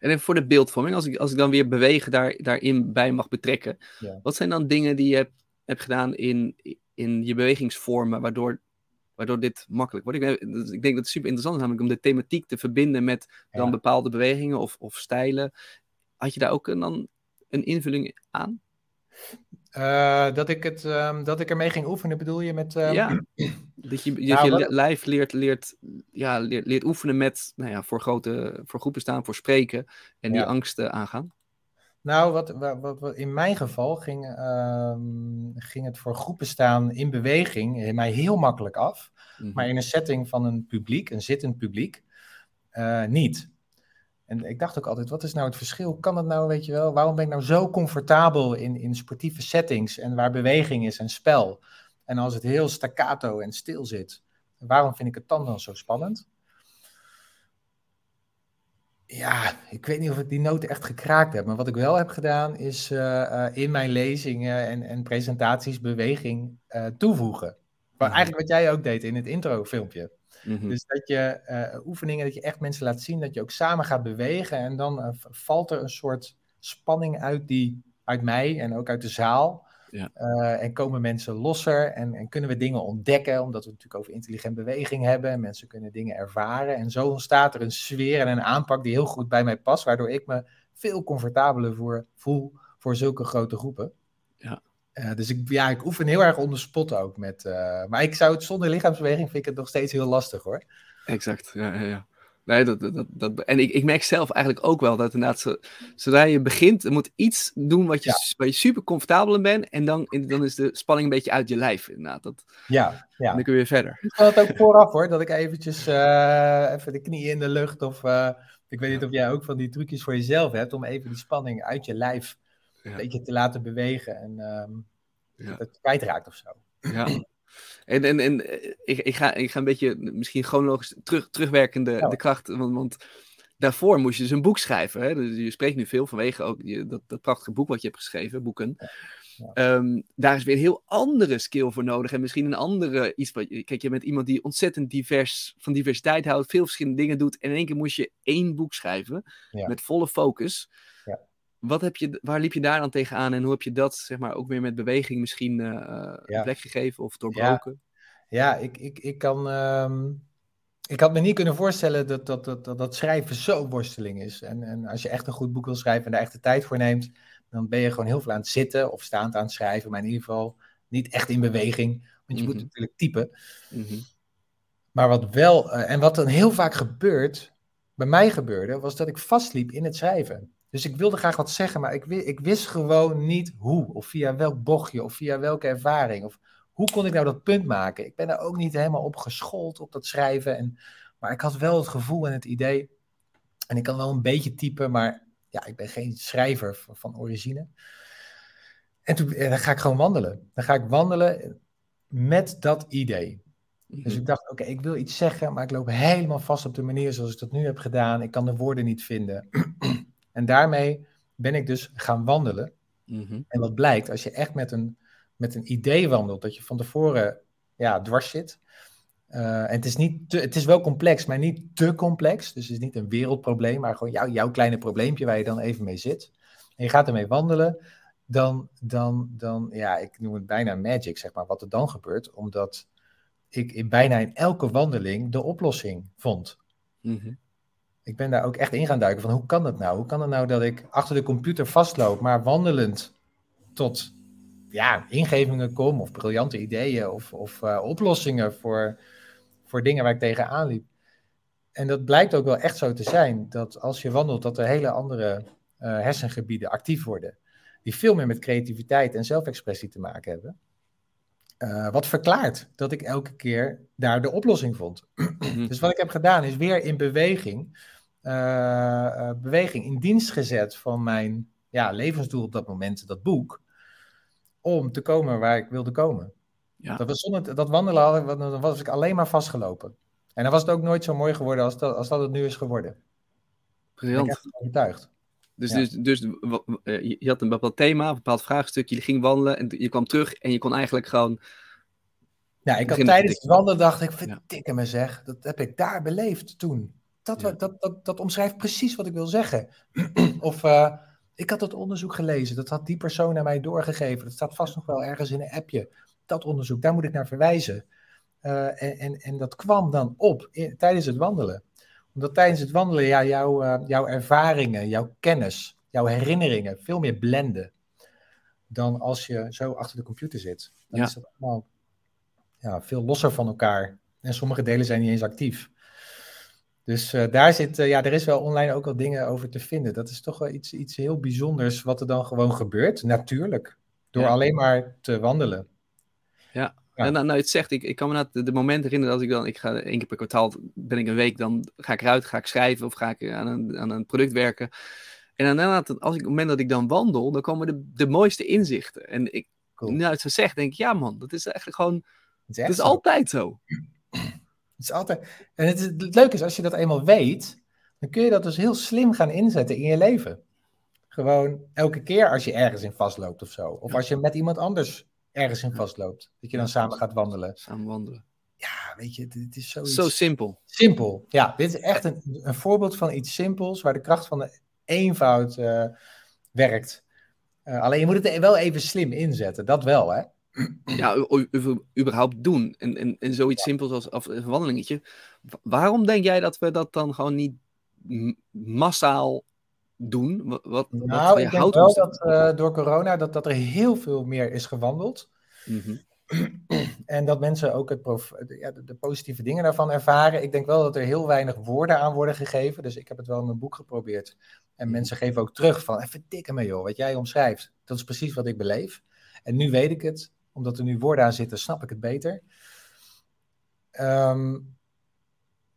En even voor de beeldvorming, als ik, als ik dan weer bewegen daar, daarin bij mag betrekken. Wat zijn dan dingen die je hebt, hebt gedaan in, in je bewegingsvormen, waardoor, waardoor dit makkelijk wordt? Ik, dus ik denk dat het super interessant is, namelijk om de thematiek te verbinden met dan bepaalde bewegingen of, of stijlen. Had je daar ook een, dan een invulling aan? Uh, dat, ik het, um, dat ik ermee ging oefenen, bedoel je met. Um... Ja, (clears throat) dat je, dat nou, je lijf leert, leert, ja, leert, leert oefenen met nou ja, voor, grote, voor groepen staan, voor spreken en die angsten aangaan. Nou, wat, wat, wat, in mijn geval ging, um, ging het voor groepen staan in beweging mij heel makkelijk af. -hmm. Maar in een setting van een publiek, een zittend publiek, uh, niet. En ik dacht ook altijd, wat is nou het verschil? Kan het nou, weet je wel, waarom ben ik nou zo comfortabel in, in sportieve settings en waar beweging is en spel? En als het heel staccato en stil zit, waarom vind ik het dan dan zo spannend? Ja, ik weet niet of ik die noten echt gekraakt heb. Maar wat ik wel heb gedaan, is uh, uh, in mijn lezingen en, en presentaties beweging uh, toevoegen. Maar mhm. eigenlijk wat jij ook deed in het intro-filmpje. Mhm. Dus dat je oefeningen, dat je echt mensen laat zien, dat je ook samen gaat bewegen. En dan valt er een soort spanning uit, die, uit mij en ook uit de zaal. Ja. Uh, en komen mensen losser en, en, kunnen we dingen ontdekken, omdat we het natuurlijk over intelligent beweging hebben. En mensen kunnen dingen ervaren. En zo ontstaat er een sfeer en een aanpak die heel goed bij mij past, waardoor ik me veel comfortabeler voor, voel voor zulke grote groepen. Ja. Uh, dus ik, ja, ik oefen heel erg onder spot ook. Met, uh, maar ik zou het zonder lichaamsbeweging vind ik het nog steeds heel lastig hoor. Exact, ja, ja, ja. Nee, dat, dat, dat, en ik, ik merk zelf eigenlijk ook wel dat inderdaad, zodra je begint, je moet iets doen wat je, waar je super comfortabel in bent. En dan, dan is de spanning een beetje uit je lijf. Inderdaad. Dat, ja, ja. dan kun je weer verder. Ik had het ook vooraf hoor, dat ik eventjes uh, even de knieën in de lucht. Of uh, ik weet niet of jij ook van die trucjes voor jezelf hebt om even die spanning uit je lijf een beetje te laten bewegen. En um, ja. dat het kwijtraakt of zo. Ja. En, en, en ik, ik, ga, ik ga een beetje misschien chronologisch terug, terugwerkende ja. de kracht. Want, want, daarvoor moest je dus een boek schrijven. Hè? Dus je spreekt nu veel vanwege ook je, dat, dat prachtige boek wat je hebt geschreven, boeken. Ja. Um, daar is weer een heel andere skill voor nodig. En misschien een andere iets. Wat, kijk, je bent iemand die ontzettend divers, van diversiteit houdt, veel verschillende dingen doet. En in één keer moest je één boek schrijven ja. met volle focus. Ja. Wat heb je, waar liep je daar dan tegenaan en hoe heb je dat zeg maar, ook weer met beweging misschien uh, ja. plek gegeven of doorbroken? Ja, ja ik, ik, ik kan. Um, ik had me niet kunnen voorstellen dat dat, dat, dat, dat schrijven zo worsteling is. En, en als je echt een goed boek wil schrijven en daar echt de tijd voor neemt, dan ben je gewoon heel veel aan het zitten of staand aan het schrijven, maar in ieder geval niet echt in beweging. Want je mm -hmm. moet natuurlijk typen. Mm -hmm. Maar wat wel, uh, en wat dan heel vaak gebeurt, bij mij gebeurde, was dat ik vastliep in het schrijven. Dus ik wilde graag wat zeggen, maar ik, ik wist gewoon niet hoe, of via welk bochtje, of via welke ervaring. Of hoe kon ik nou dat punt maken? Ik ben er ook niet helemaal op geschoold op dat schrijven. En, maar ik had wel het gevoel en het idee. En ik kan wel een beetje typen, maar ja, ik ben geen schrijver van, origine. En toen en dan ga ik gewoon wandelen. Dan ga ik wandelen met dat idee. Dus Mhm. ik dacht, oké, ik wil iets zeggen, maar ik loop helemaal vast op de manier zoals ik dat nu heb gedaan. Ik kan de woorden niet vinden. En daarmee ben ik dus gaan wandelen. Mhm. En wat blijkt, als je echt met een, met een idee wandelt, dat je van tevoren ja, dwars zit. Uh, en het is, niet te, het is wel complex, maar niet te complex. Dus het is niet een wereldprobleem, maar gewoon jou, jouw kleine probleempje waar je dan even mee zit. En je gaat ermee wandelen, dan, dan, dan, ja, ik noem het bijna magic, zeg maar, wat er dan gebeurt. Omdat ik in bijna in elke wandeling de oplossing vond. Mhm. Ik ben daar ook echt in gaan duiken van hoe kan dat nou? Hoe kan het nou dat ik achter de computer vastloop, maar wandelend tot ja, ingevingen kom of briljante ideeën of, of uh, oplossingen voor, voor dingen waar ik tegenaan liep. En dat blijkt ook wel echt zo te zijn, dat als je wandelt, dat er hele andere uh, hersengebieden actief worden, die veel meer met creativiteit en zelfexpressie te maken hebben. Uh, wat verklaart dat ik elke keer daar de oplossing vond. Mhm. dus wat ik heb gedaan is weer in beweging, uh, beweging in dienst gezet van mijn ja, levensdoel op dat moment, dat boek, om te komen waar ik wilde komen. Ja. Dat, was zonder, dat wandelen, dan was ik alleen maar vastgelopen. En dan was het ook nooit zo mooi geworden als dat, als dat het nu is geworden. Briljant. Ik ben overtuigd. Dus, ja. dus, dus je had een bepaald thema, een bepaald vraagstuk, je ging wandelen en je kwam terug en je kon eigenlijk gewoon... Ja, ik had tijdens het wandelen dacht ik, verdikke me zeg, dat heb ik daar beleefd toen. Dat, ja. dat, dat, dat, omschrijft precies wat ik wil zeggen. (clears throat) of uh, ik had dat onderzoek gelezen, dat had die persoon aan mij doorgegeven. Dat staat vast nog wel ergens in een appje. Dat onderzoek, daar moet ik naar verwijzen. Uh, en, en, en dat kwam dan op in, tijdens het wandelen omdat tijdens het wandelen ja, jouw, uh, jouw ervaringen, jouw kennis, jouw herinneringen veel meer blenden dan als je zo achter de computer zit. Dan Ja. is dat allemaal ja, veel losser van elkaar. En sommige delen zijn niet eens actief. Dus uh, daar zit, uh, ja, er is wel online ook wel dingen over te vinden. Dat is toch wel iets, iets heel bijzonders wat er dan gewoon gebeurt, natuurlijk. Door Ja. alleen maar te wandelen. Ja. Ja. En nou, nou, het zegt, ik, ik kan me nou de, de momenten herinneren dat ik dan, ik ga één keer per kwartaal, ben ik een week, dan ga ik eruit, ga ik schrijven of ga ik aan een, aan een product werken. En dan inderdaad, als ik, op het moment dat ik dan wandel, dan komen de, de mooiste inzichten. En ik, Cool. nu uit zo zeg, denk ik, ja man, dat is eigenlijk gewoon, Het is, is zo. altijd zo. (clears throat) Het is altijd. En het, is, het leuke is, als je dat eenmaal weet, dan kun je dat dus heel slim gaan inzetten in je leven. Gewoon elke keer als je ergens in vastloopt of zo. Of Ja. als je met iemand anders ergens in vastloopt. Dat je dan samen gaat wandelen. Samen wandelen. Ja, weet je, het, is zoiets Zo simpel. simpel. Ja, dit is echt een, een voorbeeld van iets simpels waar de kracht van de eenvoud eh, werkt. Eh, alleen je moet het wel even slim inzetten, dat wel, hè? (clears throat) Ja, überhaupt doen. En, en, en zoiets simpels als, als een wandelingetje. Wa- Waarom denk jij dat we dat dan gewoon niet massaal doen? Wat, wat, wat Nou, ik denk wel dat eh, door corona dat, dat er heel veel meer is gewandeld. Mhm. (clears throat) En dat mensen ook het ja, de, positieve dingen daarvan ervaren. Ik denk wel dat er heel weinig woorden aan worden gegeven. Dus ik heb het wel in mijn boek geprobeerd. En mhm. mensen geven ook terug van, even dikke me joh, wat jij omschrijft. Dat is precies wat ik beleef. En nu weet ik het, omdat er nu woorden aan zitten, snap ik het beter. Ehm,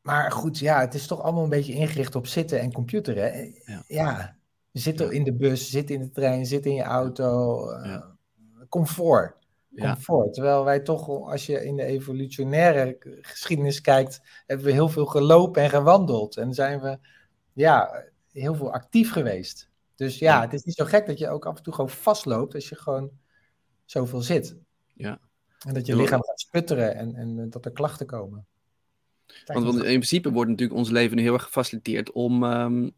maar goed, ja, het is toch allemaal een beetje ingericht op zitten en computeren. Ja. ja. Zitten in de bus, zitten in de trein, zitten in je auto. Uh, comfort. Comfort. Terwijl wij toch, als je in de evolutionaire geschiedenis kijkt, hebben we heel veel gelopen en gewandeld. En zijn we ja, heel veel actief geweest. Dus ja, het is niet zo gek dat je ook af en toe gewoon vastloopt als je gewoon zoveel zit. Ja. En dat je lichaam gaat sputteren en, en dat er klachten komen. Want, want, in principe wordt natuurlijk ons leven nu heel erg gefaciliteerd om, um,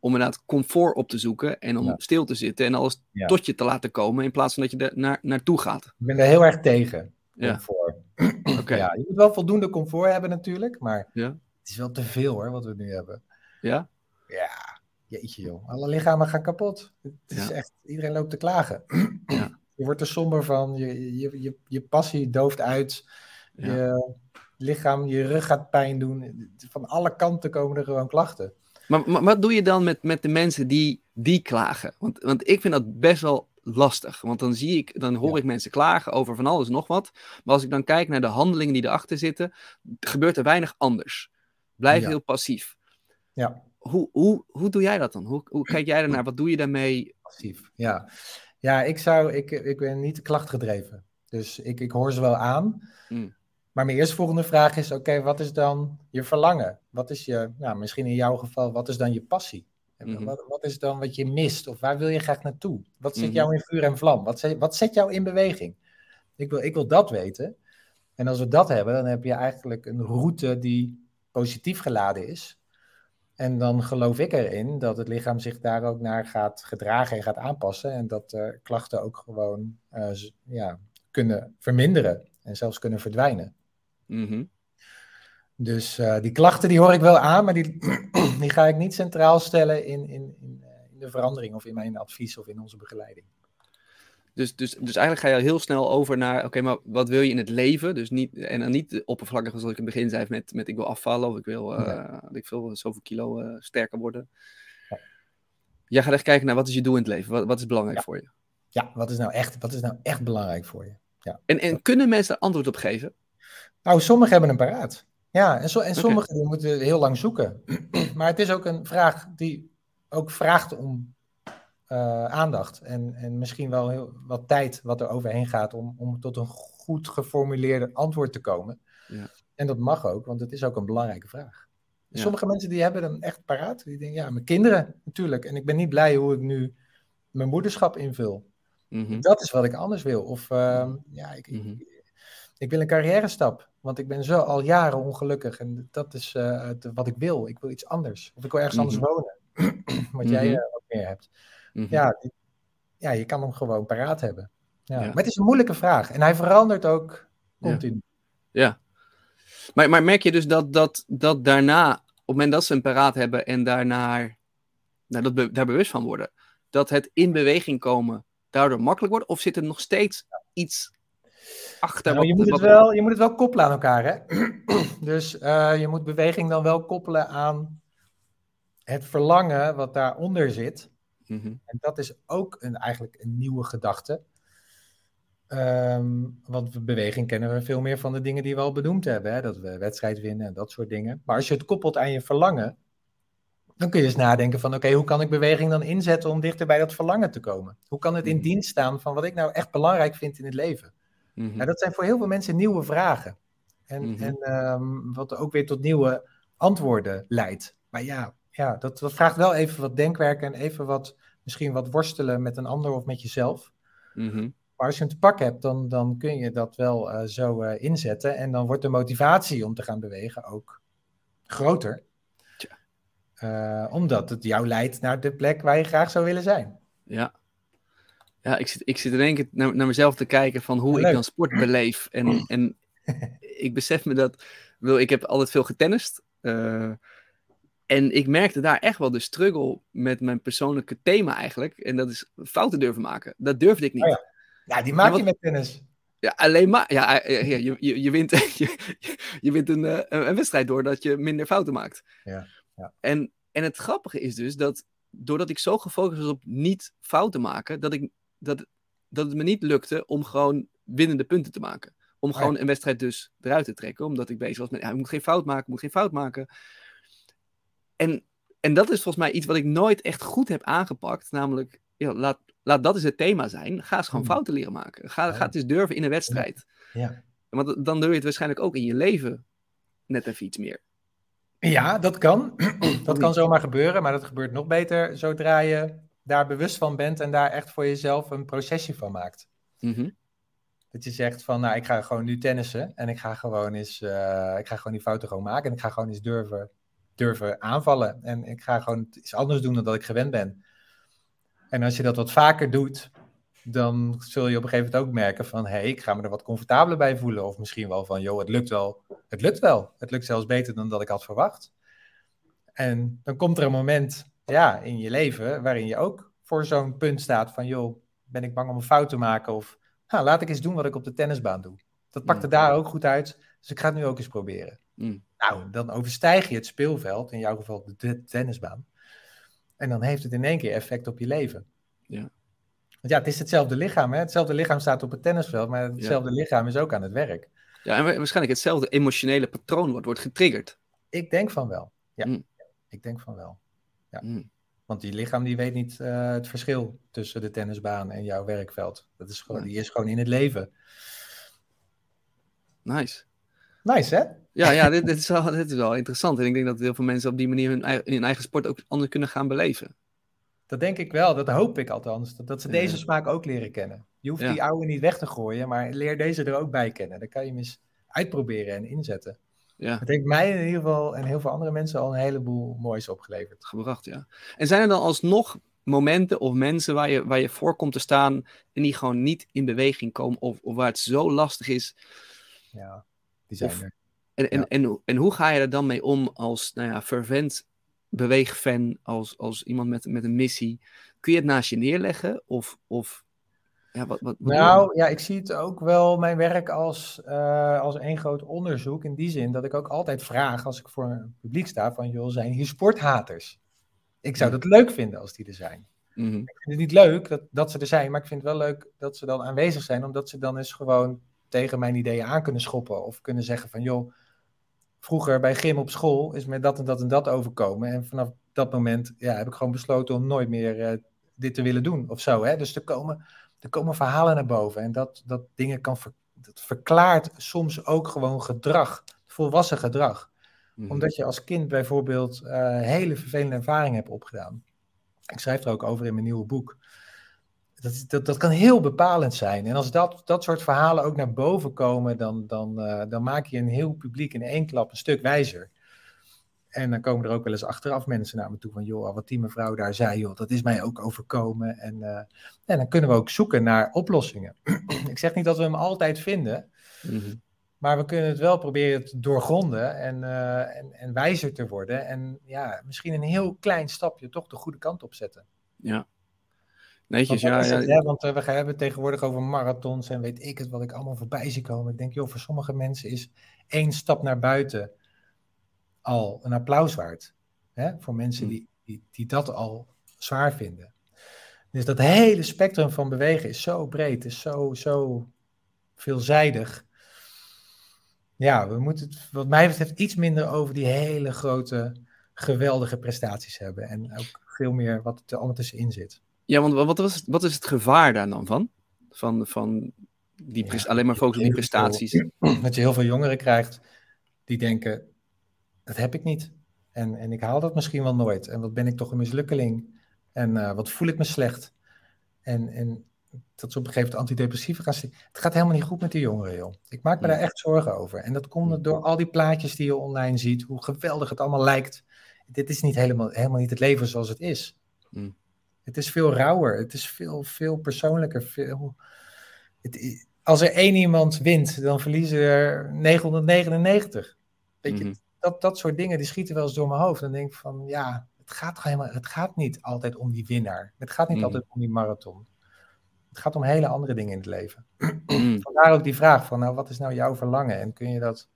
om inderdaad comfort op te zoeken en om stil te zitten en alles tot je te laten komen in plaats van dat je er naar, naartoe gaat. Ik ben er heel erg tegen, comfort. Ja. (clears throat) ja, je moet wel voldoende comfort hebben natuurlijk, maar ja. het is wel te veel hoor, wat we nu hebben. Ja? Ja, jeetje joh. Alle lichamen gaan kapot. Het is echt, iedereen loopt te klagen. (clears throat) Ja. Je wordt er somber van, je, je, je, je passie dooft uit, je lichaam, je rug gaat pijn doen. Van alle kanten komen er gewoon klachten. Maar, maar, wat doe je dan met, met de mensen die, die klagen? Want, want ik vind dat best wel lastig. Want dan zie ik, dan hoor ik mensen klagen over van alles en nog wat. Maar als ik dan kijk naar de handelingen die erachter zitten, gebeurt er weinig anders. Blijf heel passief. Ja. Hoe, hoe, hoe doe jij dat dan? Hoe, hoe kijk jij ernaar? Wat doe je daarmee? Passief, ja. Ja, ik, zou, ik, ik ben niet klachtgedreven. Dus ik, ik hoor ze wel aan. Mm. Maar mijn eerste volgende vraag is: oké, wat is dan je verlangen? Wat is je, nou, misschien in jouw geval, wat is dan je passie? Mhm. wat, wat, is dan wat je mist? Of waar wil je graag naartoe? Wat zet mhm. jou in vuur en vlam? Wat zet, wat zet jou in beweging? Ik wil, ik wil dat weten. En als we dat hebben, dan heb je eigenlijk een route die positief geladen is. En dan geloof ik erin dat het lichaam zich daar ook naar gaat gedragen en gaat aanpassen. En dat uh, klachten ook gewoon uh, ja, kunnen verminderen en zelfs kunnen verdwijnen. Mhm. Dus uh, die klachten die hoor ik wel aan, maar die, die ga ik niet centraal stellen in, in, in, in, de verandering of in mijn advies of in onze begeleiding. Dus, dus, dus eigenlijk ga je heel snel over naar, oké, maar wat wil je in het leven? Dus niet, en dan niet oppervlakkig zoals ik in het begin zei met, met ik wil afvallen of ik wil, uh, ik wil zoveel kilo uh, sterker worden. Ja. Jij gaat echt kijken naar wat is je doel in het leven? Wat, wat is belangrijk voor je? Ja, wat is nou echt, wat is nou echt belangrijk voor je? Ja. En, en kunnen mensen daar antwoord op geven? Nou, sommigen hebben een paraat. Ja, en, so, en sommigen die moeten heel lang zoeken. (clears throat) maar het is ook een vraag die ook vraagt om uh, aandacht. En, en misschien wel heel, wat tijd wat er overheen gaat om, om tot een goed geformuleerde antwoord te komen. Ja. En dat mag ook, want het is ook een belangrijke vraag. Sommige mensen die hebben hem echt paraat. Die denken, ja, mijn kinderen natuurlijk. En ik ben niet blij hoe ik nu mijn moederschap invul. Mhm. Dat is wat ik anders wil. Of uh, ja, ik, ik, mhm. ik, wil een carrière stap. Want ik ben zo al jaren ongelukkig. En dat is uh, wat ik wil. Ik wil iets anders. Of ik wil ergens anders mhm. wonen. (clears throat) wat jij ook meer hebt. Ja, ja, je kan hem gewoon paraat hebben. Ja. Maar het is een moeilijke vraag. En hij verandert ook continu. Ja. ja. Maar, maar merk je dus dat, dat, dat daarna, op het moment dat ze een paraat hebben en daarna nou, dat daar bewust van worden, dat het in beweging komen daardoor makkelijk wordt? Of zit er nog steeds iets achter? Nou, je, moet het wel, je moet het wel koppelen aan elkaar. Hè? (clears throat) dus uh, je moet beweging dan wel koppelen aan het verlangen wat daaronder zit. Mhm. En dat is ook een, eigenlijk een nieuwe gedachte. Um, want beweging kennen we veel meer van de dingen die we al benoemd hebben. Hè? Dat we wedstrijd winnen en dat soort dingen. Maar als je het koppelt aan je verlangen, dan kun je eens nadenken van oké, hoe kan ik beweging dan inzetten om dichter bij dat verlangen te komen? Hoe kan het in mhm. dienst staan van wat ik nou echt belangrijk vind in het leven? Mm nou, dat zijn voor heel veel mensen nieuwe vragen. En, mhm. en um, wat ook weer tot nieuwe antwoorden leidt. Maar ja, ja dat, dat vraagt wel even wat denkwerk en even wat, misschien wat worstelen met een ander of met jezelf. Mhm. Maar als je een te pak hebt, dan, dan kun je dat wel uh, zo uh, inzetten. En dan wordt de motivatie om te gaan bewegen ook groter. Uh, omdat het jou leidt naar de plek waar je graag zou willen zijn. Ja. Ja, ik zit, ik zit in één keer naar, naar mezelf te kijken van hoe ik dan sport beleef. En, en (clears throat) ik besef me dat, wil, ik heb altijd veel getennist. En ik merkte daar echt wel de struggle met mijn persoonlijke thema eigenlijk. En dat is fouten durven maken. Dat durfde ik niet. Oh ja. ja. die maak je met tennis. Ja, alleen maar. Ja, je, je, je wint, (laughs) je, je wint een, een wedstrijd doordat je minder fouten maakt. Ja, ja. En, en het grappige is dus dat doordat ik zo gefocust was op niet fouten maken, dat, ik, dat, dat het me niet lukte om gewoon winnende punten te maken. Om Oh gewoon een wedstrijd dus eruit te trekken. Omdat ik bezig was met, ja, ik moet geen fout maken, ik moet geen fout maken. En, en dat is volgens mij iets wat ik nooit echt goed heb aangepakt. Namelijk, ja, laat, laat dat eens het thema zijn. Ga eens gewoon Hmm. fouten leren maken. Ga, Ja. ga het eens durven in een wedstrijd. Ja. Want dan doe je het waarschijnlijk ook in je leven net even iets meer. Ja, dat kan. (clears throat) dat kan zomaar gebeuren, maar dat gebeurt nog beter zodra je daar bewust van bent en daar echt voor jezelf een procesje van maakt. Mhm. Dat je zegt van, nou, ik ga gewoon nu tennissen en ik ga gewoon eens, eh, ik ga gewoon die fouten gewoon maken en ik ga gewoon eens durven, durven aanvallen. En ik ga gewoon iets anders doen dan dat ik gewend ben. En als je dat wat vaker doet, dan zul je op een gegeven moment ook merken van, hé, hey, ik ga me er wat comfortabeler bij voelen. Of misschien wel van, joh, het lukt wel. Het lukt wel. Het lukt zelfs beter dan dat ik had verwacht. En dan komt er een moment, ja, in je leven waarin je ook voor zo'n punt staat van, joh, ben ik bang om een fout te maken? Of nou, laat ik eens doen wat ik op de tennisbaan doe. Dat pakte Mm. daar ook goed uit, dus ik ga het nu ook eens proberen. Mm. Nou, dan overstijg je het speelveld, in jouw geval de, tennisbaan. En dan heeft het in één keer effect op je leven. Ja. Want ja, het is hetzelfde lichaam. Hè? Hetzelfde lichaam staat op het tennisveld, maar hetzelfde lichaam is ook aan het werk. Ja, en wa- waarschijnlijk hetzelfde emotionele patroon wordt, wordt getriggerd. Ik denk van wel. Ja, Mm. ik denk van wel. Ja. Mm. Want die lichaam die weet niet eh, het verschil tussen de tennisbaan en jouw werkveld. Dat is gewoon. Die is gewoon in het leven. Nice. Nice, hè? Ja, ja dit, dit, is wel, (laughs) dit is wel interessant. En ik denk dat heel veel mensen op die manier hun, eigen- hun eigen sport ook anders kunnen gaan beleven. Dat denk ik wel, dat hoop ik althans. Dat, dat ze Ja. deze smaak ook leren kennen. Je hoeft Ja. die oude niet weg te gooien, maar leer deze er ook bij kennen. Dan kan je hem eens uitproberen en inzetten. Ja, Het heeft mij in ieder geval en heel veel andere mensen al een heleboel moois opgeleverd. gebracht, ja. En zijn er dan alsnog momenten of mensen waar je, waar je voor komt te staan en die gewoon niet in beweging komen of, of waar het zo lastig is? Ja, die zijn Of- er. En, en, Ja. en, en hoe ga je er dan mee om als nou ja, fervent beweegfan, als, als iemand met, met een missie? Kun je het naast je neerleggen? Of, of ja, wat, wat? Nou, ja, ik zie het ook wel, mijn werk, als, eh, als één groot onderzoek. In die zin dat ik ook altijd vraag, als ik voor een publiek sta, van joh, zijn hier sporthaters? Ik zou Ja. dat leuk vinden als die er zijn. Mhm. Ik vind het niet leuk dat, dat ze er zijn, maar ik vind het wel leuk dat ze dan aanwezig zijn, omdat ze dan eens gewoon tegen mijn ideeën aan kunnen schoppen. Of kunnen zeggen van, joh, vroeger bij gym op school is me dat en dat en dat overkomen. En vanaf dat moment ja, heb ik gewoon besloten om nooit meer eh, dit te willen doen of zo. Hè? Dus er komen, er komen verhalen naar boven en dat, dat dingen kan ver, dat verklaart soms ook gewoon gedrag, volwassen gedrag Mhm. omdat je als kind bijvoorbeeld eh, hele vervelende ervaringen hebt opgedaan. Ik schrijf er ook over in mijn nieuwe boek. Dat, dat kan heel bepalend zijn. En als dat, dat soort verhalen ook naar boven komen, dan, dan, eh, dan maak je een heel publiek in één klap een stuk wijzer. En dan komen er ook wel eens achteraf mensen naar me toe van, joh, wat die mevrouw daar zei, joh, dat is mij ook overkomen. En, eh, en dan kunnen we ook zoeken naar oplossingen. (clears throat) Ik zeg niet dat we hem altijd vinden, Mhm. maar we kunnen het wel proberen te doorgronden en, eh, en, en wijzer te worden. En ja, misschien een heel klein stapje toch de goede kant op zetten. Ja. Netjes, Want, ja. ja. het, hè, want eh, we hebben het tegenwoordig over marathons en weet ik het wat ik allemaal voorbij zie komen. Ik denk, joh, voor sommige mensen is één stap naar buiten al een applaus waard. Hè? Voor mensen die, die, die dat al zwaar vinden. Dus dat hele spectrum van bewegen is zo breed, is zo, zo veelzijdig. Ja, we moeten het, wat mij betreft, iets minder over die hele grote, geweldige prestaties hebben. En ook veel meer wat er allemaal tussenin zit. Ja, want wat, was, wat is het gevaar daar dan van? Van, van die Ja, alleen maar focussen op die veel- prestaties. (clears throat) dat je heel veel jongeren krijgt die denken, dat heb ik niet. En, en ik haal dat misschien wel nooit. En wat ben ik toch een mislukkeling. En eh, wat voel ik me slecht. En, en dat ze op een gegeven moment antidepressiva gaan zien. Het gaat helemaal niet goed met die jongeren, joh. Ik maak me Ja. daar echt zorgen over. En dat komt door al die plaatjes die je online ziet. Hoe geweldig het allemaal lijkt. Dit is niet helemaal, helemaal niet het leven zoals het is. Mm. Het is veel rauwer. Het is veel, veel persoonlijker. Veel... Het, als er één iemand wint, dan verliezen er 999. Weet je, Mhm. dat, dat soort dingen die schieten wel eens door mijn hoofd. Dan denk ik van, ja, het gaat, helemaal, het gaat niet altijd om die winnaar. Het gaat niet Mhm. altijd om die marathon. Het gaat om hele andere dingen in het leven. Mm. Vandaar ook die vraag van, nou, wat is nou jouw verlangen? En kun je, dat,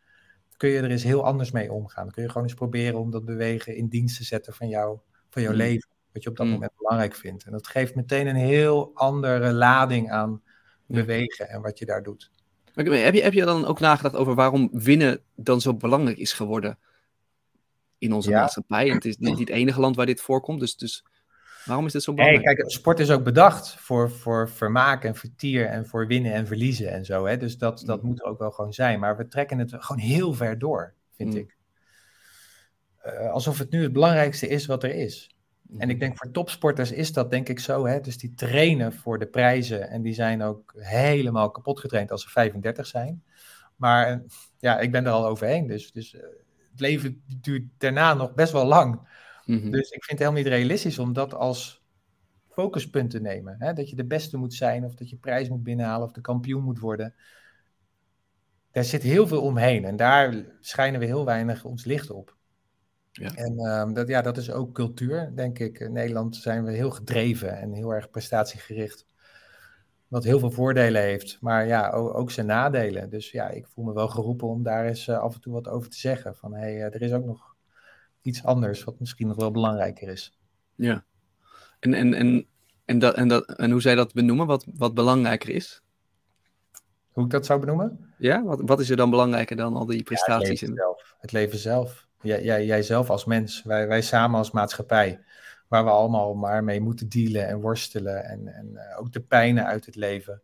kun je er eens heel anders mee omgaan? Kun je gewoon eens proberen om dat bewegen in dienst te zetten van, jou, van jouw leven? Wat je op dat mm. moment belangrijk vindt. En dat geeft meteen een heel andere lading aan bewegen en wat je daar doet. Heb je, heb je dan ook nagedacht over waarom winnen dan zo belangrijk is geworden in onze maatschappij? En het is niet het enige land waar dit voorkomt, dus, dus waarom is dit zo belangrijk? Nee, kijk, sport is ook bedacht voor, voor vermaak en vertier en voor winnen en verliezen en zo. Hè? Dus dat, dat mm. moet er ook wel gewoon zijn. Maar we trekken het gewoon heel ver door, vind mm. ik. Uh, alsof het nu het belangrijkste is wat er is. En ik denk voor topsporters is dat denk ik zo. Hè? Dus die trainen voor de prijzen en die zijn ook helemaal kapot getraind als ze 35 zijn. Maar eh, ja, ik ben er al overheen. Dus, dus uh, het leven duurt daarna nog best wel lang. Mhm. Dus ik vind het helemaal niet realistisch om dat als focuspunt te nemen. Hè? Dat je de beste moet zijn of dat je prijs moet binnenhalen of de kampioen moet worden. Daar zit heel veel omheen en daar schijnen we heel weinig ons licht op. Ja. En um, dat, ja, dat is ook cultuur, denk ik. In Nederland zijn we heel gedreven en heel erg prestatiegericht. Wat heel veel voordelen heeft, maar ja, ook, ook zijn nadelen. Dus ja, ik voel me wel geroepen om daar eens uh, af en toe wat over te zeggen. Van hé, hey, uh, er is ook nog iets anders wat misschien nog wel belangrijker is. Ja. En, en, en, en, dat, en, dat, en hoe zij dat benoemen, wat, wat belangrijker is? Hoe ik dat zou benoemen? Ja, wat, wat is er dan belangrijker dan al die prestaties? Ja, het, leven zelf. het leven zelf jij, jij, jij zelf als mens, wij, wij samen als maatschappij, waar we allemaal maar mee moeten dealen en worstelen en, en uh, ook de pijnen uit het leven.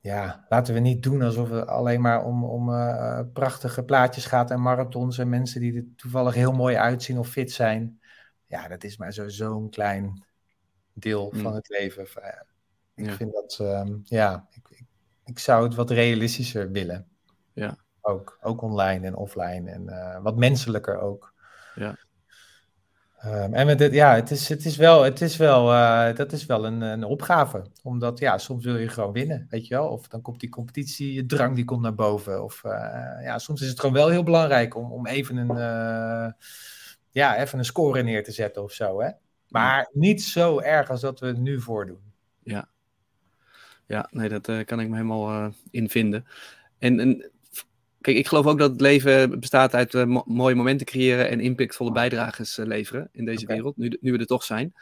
Ja, laten we niet doen alsof het alleen maar om, om uh, prachtige plaatjes gaat en marathons en mensen die er toevallig heel mooi uitzien of fit zijn. Ja, dat is maar zo'n klein deel van mm. het leven. Ik vind dat, uh, ja, ik, ik, ik zou het wat realistischer willen. Ja. Ook, ook online en offline en uh, wat menselijker ook. Ja. Um, en met ja, het is, het is wel, het is wel, uh, dat is wel een, een opgave. Omdat ja, soms wil je gewoon winnen, weet je wel. Of dan komt die competitie, je drang die komt naar boven. Of uh, ja, soms is het gewoon wel heel belangrijk om, om even een, ja, even een score neer te zetten of zo. Hè? Maar niet zo erg als dat we het nu voordoen. Ja, ja nee, dat kan ik me helemaal in vinden. En, en Kijk, ik geloof ook dat het leven bestaat uit uh, mooie momenten creëren en impactvolle bijdrages uh, leveren in deze wereld, nu, nu we er toch zijn.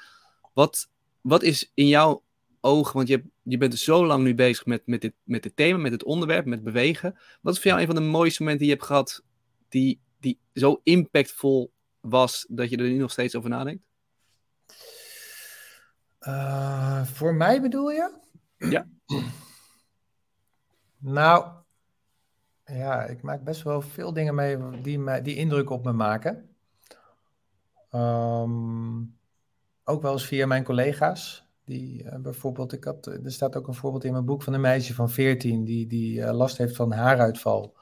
Wat, wat is in jouw ogen, want je, hebt, je bent zo lang nu bezig met, met, dit, met dit thema, met het onderwerp, met bewegen. Wat is voor jou een van de mooiste momenten die je hebt gehad, die, die zo impactvol was, dat je er nu nog steeds over nadenkt? Uh, voor mij bedoel je? Ja. Nou, ja, ik maak best wel veel dingen mee die, die indruk op me maken. Um, ook wel eens via mijn collega's. Die uh, bijvoorbeeld, ik had, er staat ook een voorbeeld in mijn boek van een meisje van 14 die, die uh, last heeft van haaruitval.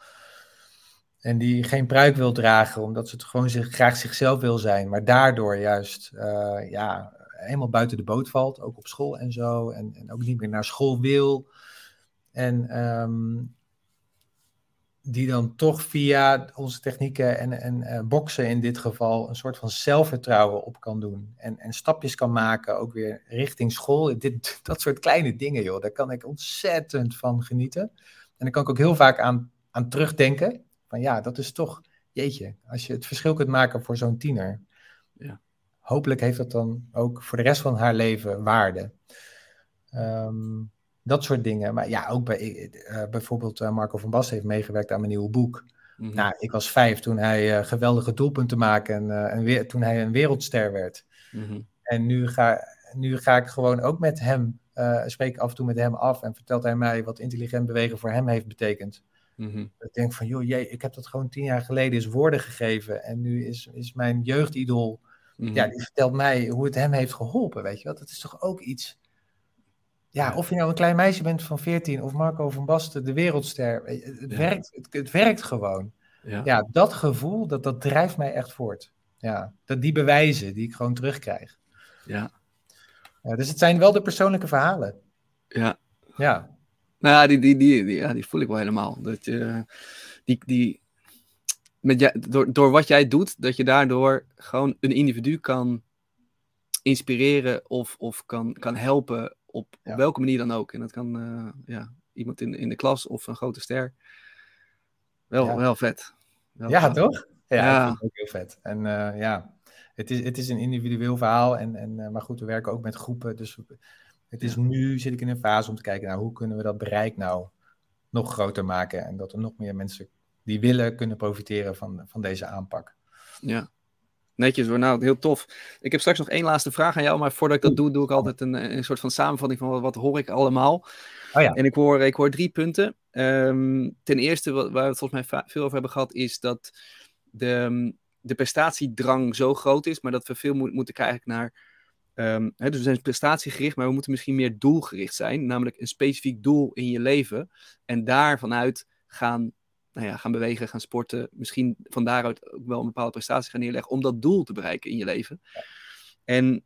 En die geen pruik wil dragen, omdat ze het gewoon zich, graag zichzelf wil zijn. Maar daardoor juist uh, ja, helemaal buiten de boot valt, ook op school en zo. En, en ook niet meer naar school wil. En um, die dan toch via onze technieken en, en uh, boksen in dit geval een soort van zelfvertrouwen op kan doen. En, en stapjes kan maken, ook weer richting school. Dit, (laughs) dat soort kleine dingen, joh, daar kan ik ontzettend van genieten. En daar kan ik ook heel vaak aan, aan terugdenken. Van ja, dat is toch, jeetje, als je het verschil kunt maken voor zo'n tiener. Ja. Hopelijk heeft dat dan ook voor de rest van haar leven waarde. Um, dat soort dingen. Maar ja, ook bij, uh, bijvoorbeeld uh, Marco van Basten heeft meegewerkt aan mijn nieuwe boek. Mm Nou, ik was vijf toen hij uh, geweldige doelpunten maakte en, en weer, toen hij een wereldster werd. Mm -hmm. En nu ga, nu ga ik gewoon ook met hem, spreek ik af en toe met hem af en vertelt hij mij wat intelligent bewegen voor hem heeft betekend. Mm -hmm. Ik denk van, joh, jee, ik heb dat gewoon tien jaar geleden eens woorden gegeven. En nu is, is mijn jeugdidol, -hmm. ja, die vertelt mij hoe het hem heeft geholpen, weet je wel. Dat is toch ook iets ja, of je nou een klein meisje bent van 14 of Marco van Basten, de wereldster. Het, ja. werkt, het, het, werkt gewoon. Ja. ja, dat gevoel, dat, dat drijft mij echt voort. Ja, dat, die bewijzen die ik gewoon terugkrijg. Ja. ja. Dus het zijn wel de persoonlijke verhalen. Ja. Ja. Nou ja, die, die, die, die, ja, die voel ik wel helemaal. Dat je, die, die, met jij, door, door wat jij doet, dat je daardoor gewoon een individu kan inspireren of, of kan, kan helpen op, op welke manier dan ook. En dat kan ja, iemand in, in de klas of een grote ster. Wel, wel vet. Wel ja, toch? Ja, ook heel vet. En ja, het is, het is een individueel verhaal. En, en, maar goed, we werken ook met groepen. Dus het is nu, zit ik in een fase om te kijken, nou, hoe kunnen we dat bereik nou nog groter maken? En dat er nog meer mensen die willen kunnen profiteren van, van deze aanpak. Ja, netjes. Nou, heel tof. Ik heb straks nog één laatste vraag aan jou, maar voordat ik dat doe, doe ik altijd een, een soort van samenvatting van wat, wat hoor ik allemaal. Oh ja. En ik hoor, ik hoor drie punten. Um, ten eerste, waar we het volgens mij veel over hebben gehad, is dat de, de prestatiedrang zo groot is, maar dat we veel moeten kijken naar Um, hè, dus we zijn prestatiegericht, maar we moeten misschien meer doelgericht zijn. Namelijk een specifiek doel in je leven. En daar vanuit gaan, nou ja, gaan bewegen, gaan sporten. Misschien van daaruit ook wel een bepaalde prestatie gaan neerleggen. Om dat doel te bereiken in je leven. En,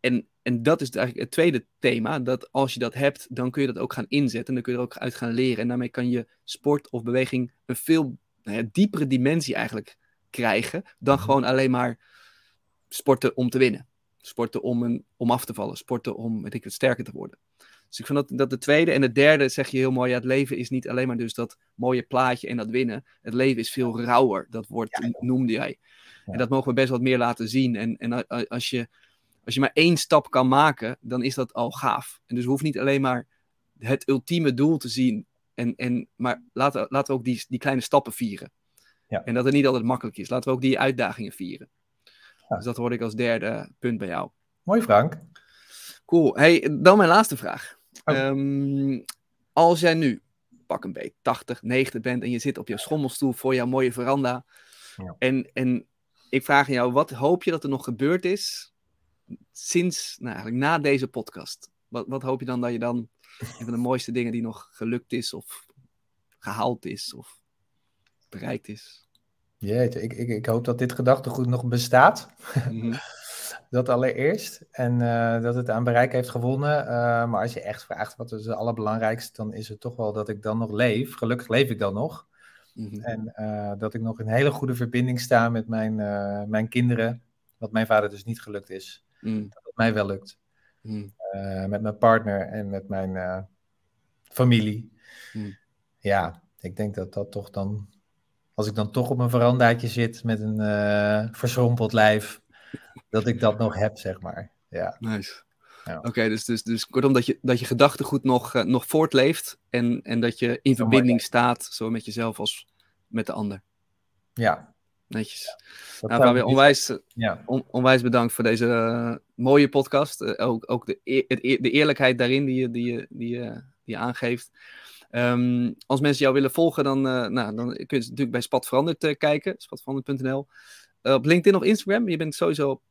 en, en dat is eigenlijk het tweede thema. Dat als je dat hebt, dan kun je dat ook gaan inzetten. Dan kun je er ook uit gaan leren. En daarmee kan je sport of beweging een veel nou ja, diepere dimensie eigenlijk krijgen. Dan mhm. gewoon alleen maar sporten om te winnen. Sporten om, een, om af te vallen. Sporten om, weet ik sterker te worden. Dus ik vind dat, dat de tweede. En de derde zeg je heel mooi. Ja, het leven is niet alleen maar dus dat mooie plaatje en dat winnen. Het leven is veel rauwer. Dat woord noemde jij. En dat mogen we best wat meer laten zien. En, en als, je, als je maar één stap kan maken, dan is dat al gaaf. En dus hoeven niet alleen maar het ultieme doel te zien. En, en, maar laten, laten we ook die, die kleine stappen vieren. Ja. En dat het niet altijd makkelijk is. Laten we ook die uitdagingen vieren. Dus dat hoorde ik als derde punt bij jou. Mooi, Frank. Cool. Hey, dan mijn laatste vraag. Oh. Ehm, als jij nu, pak een beetje 80, 90 bent en je zit op je schommelstoel voor jouw mooie veranda. Ja. En, en ik vraag aan jou, wat hoop je dat er nog gebeurd is sinds, nou eigenlijk na deze podcast? Wat, wat hoop je dan dat je dan, een van de mooiste dingen die nog gelukt is of gehaald is of bereikt is? Jeetje, ik, ik, ik hoop dat dit gedachtegoed nog bestaat. Mhm. (laughs) dat allereerst. En uh, dat het aan bereik heeft gewonnen. Uh, maar als je echt vraagt wat is het allerbelangrijkste, dan is het toch wel dat ik dan nog leef. Gelukkig leef ik dan nog. Mm En uh, dat ik nog in hele goede verbinding sta met mijn, mijn kinderen. Wat mijn vader dus niet gelukt is. Mm. Dat het mij wel lukt. Mm. met mijn partner en met mijn familie. Ja, ik denk dat dat toch dan als ik dan toch op een verandaatje zit met een verschrompeld lijf, dat ik dat nog heb, zeg maar. Ja. Nice. Ja. Oké, dus, dus, dus kortom dat je, dat je gedachtegoed nog, uh, nog voortleeft en, en dat je in verbinding staat, zo met jezelf als met de ander. Ja. Netjes. Ja, nou, Fabian, onwijs, eh, ja. on, onwijs bedankt voor deze uh, mooie podcast. Uh, ook ook de, het de eerlijkheid daarin die je, die je, die je, die je aangeeft. Um, als mensen jou willen volgen, dan, nou, dan kun je natuurlijk bij Spat Veranderd kijken, spatveranderd.nl. Op LinkedIn of Instagram, je bent sowieso op,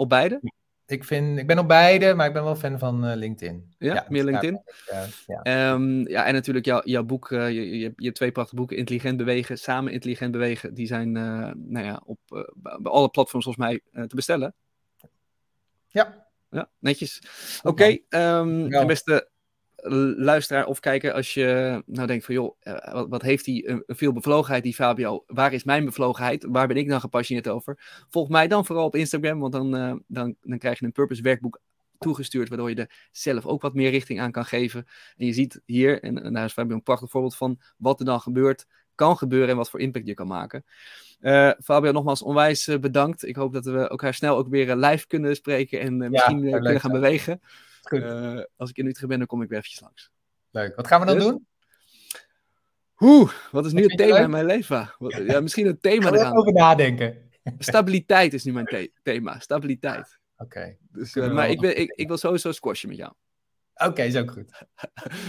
op beide. Ik, vind, ik ben op beide, maar ik ben wel fan van LinkedIn. Ja, ja meer LinkedIn? Ja, ja. Um, ja, en natuurlijk jouw, jouw boek, je, je, je, hebt twee prachtige boeken, Intelligent Bewegen, Samen Intelligent Bewegen. Die zijn nou ja, op bij alle platforms volgens mij te bestellen. Ja. Ja, netjes. Oké, okay, um, beste luisteraar of kijker, als je nou denkt van joh, eh, wat, wat heeft hij een, veel bevlogenheid, die Fabio? Waar is mijn bevlogenheid? Waar ben ik dan gepassioneerd over? Volg mij dan vooral op Instagram, want dan, uh, dan, dan krijg je een purpose werkboek toegestuurd, waardoor je er zelf ook wat meer richting aan kan geven. En je ziet hier, en, en daar is Fabio een prachtig voorbeeld van, wat er dan gebeurt, kan gebeuren en wat voor impact je kan maken. Uh, Fabio, nogmaals onwijs bedankt. Ik hoop dat we elkaar snel ook weer live kunnen spreken en misschien kunnen gaan bewegen. Uh, als ik in Utrecht ben, dan kom ik weer eventjes langs. Leuk. Wat gaan we dan dus- doen? Oeh, wat is nu het thema in mijn leven? (laughs) Ja, misschien het thema eraan. over nadenken. (laughs) Stabiliteit is nu mijn thema. Stabiliteit. Oké. Dus, uh, maar ik, ben, ik, ik wil sowieso squashen met jou. Oké, okay, is ook goed. (laughs)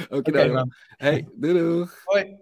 Oké, okay, man. Hey, doei doei. Hoi.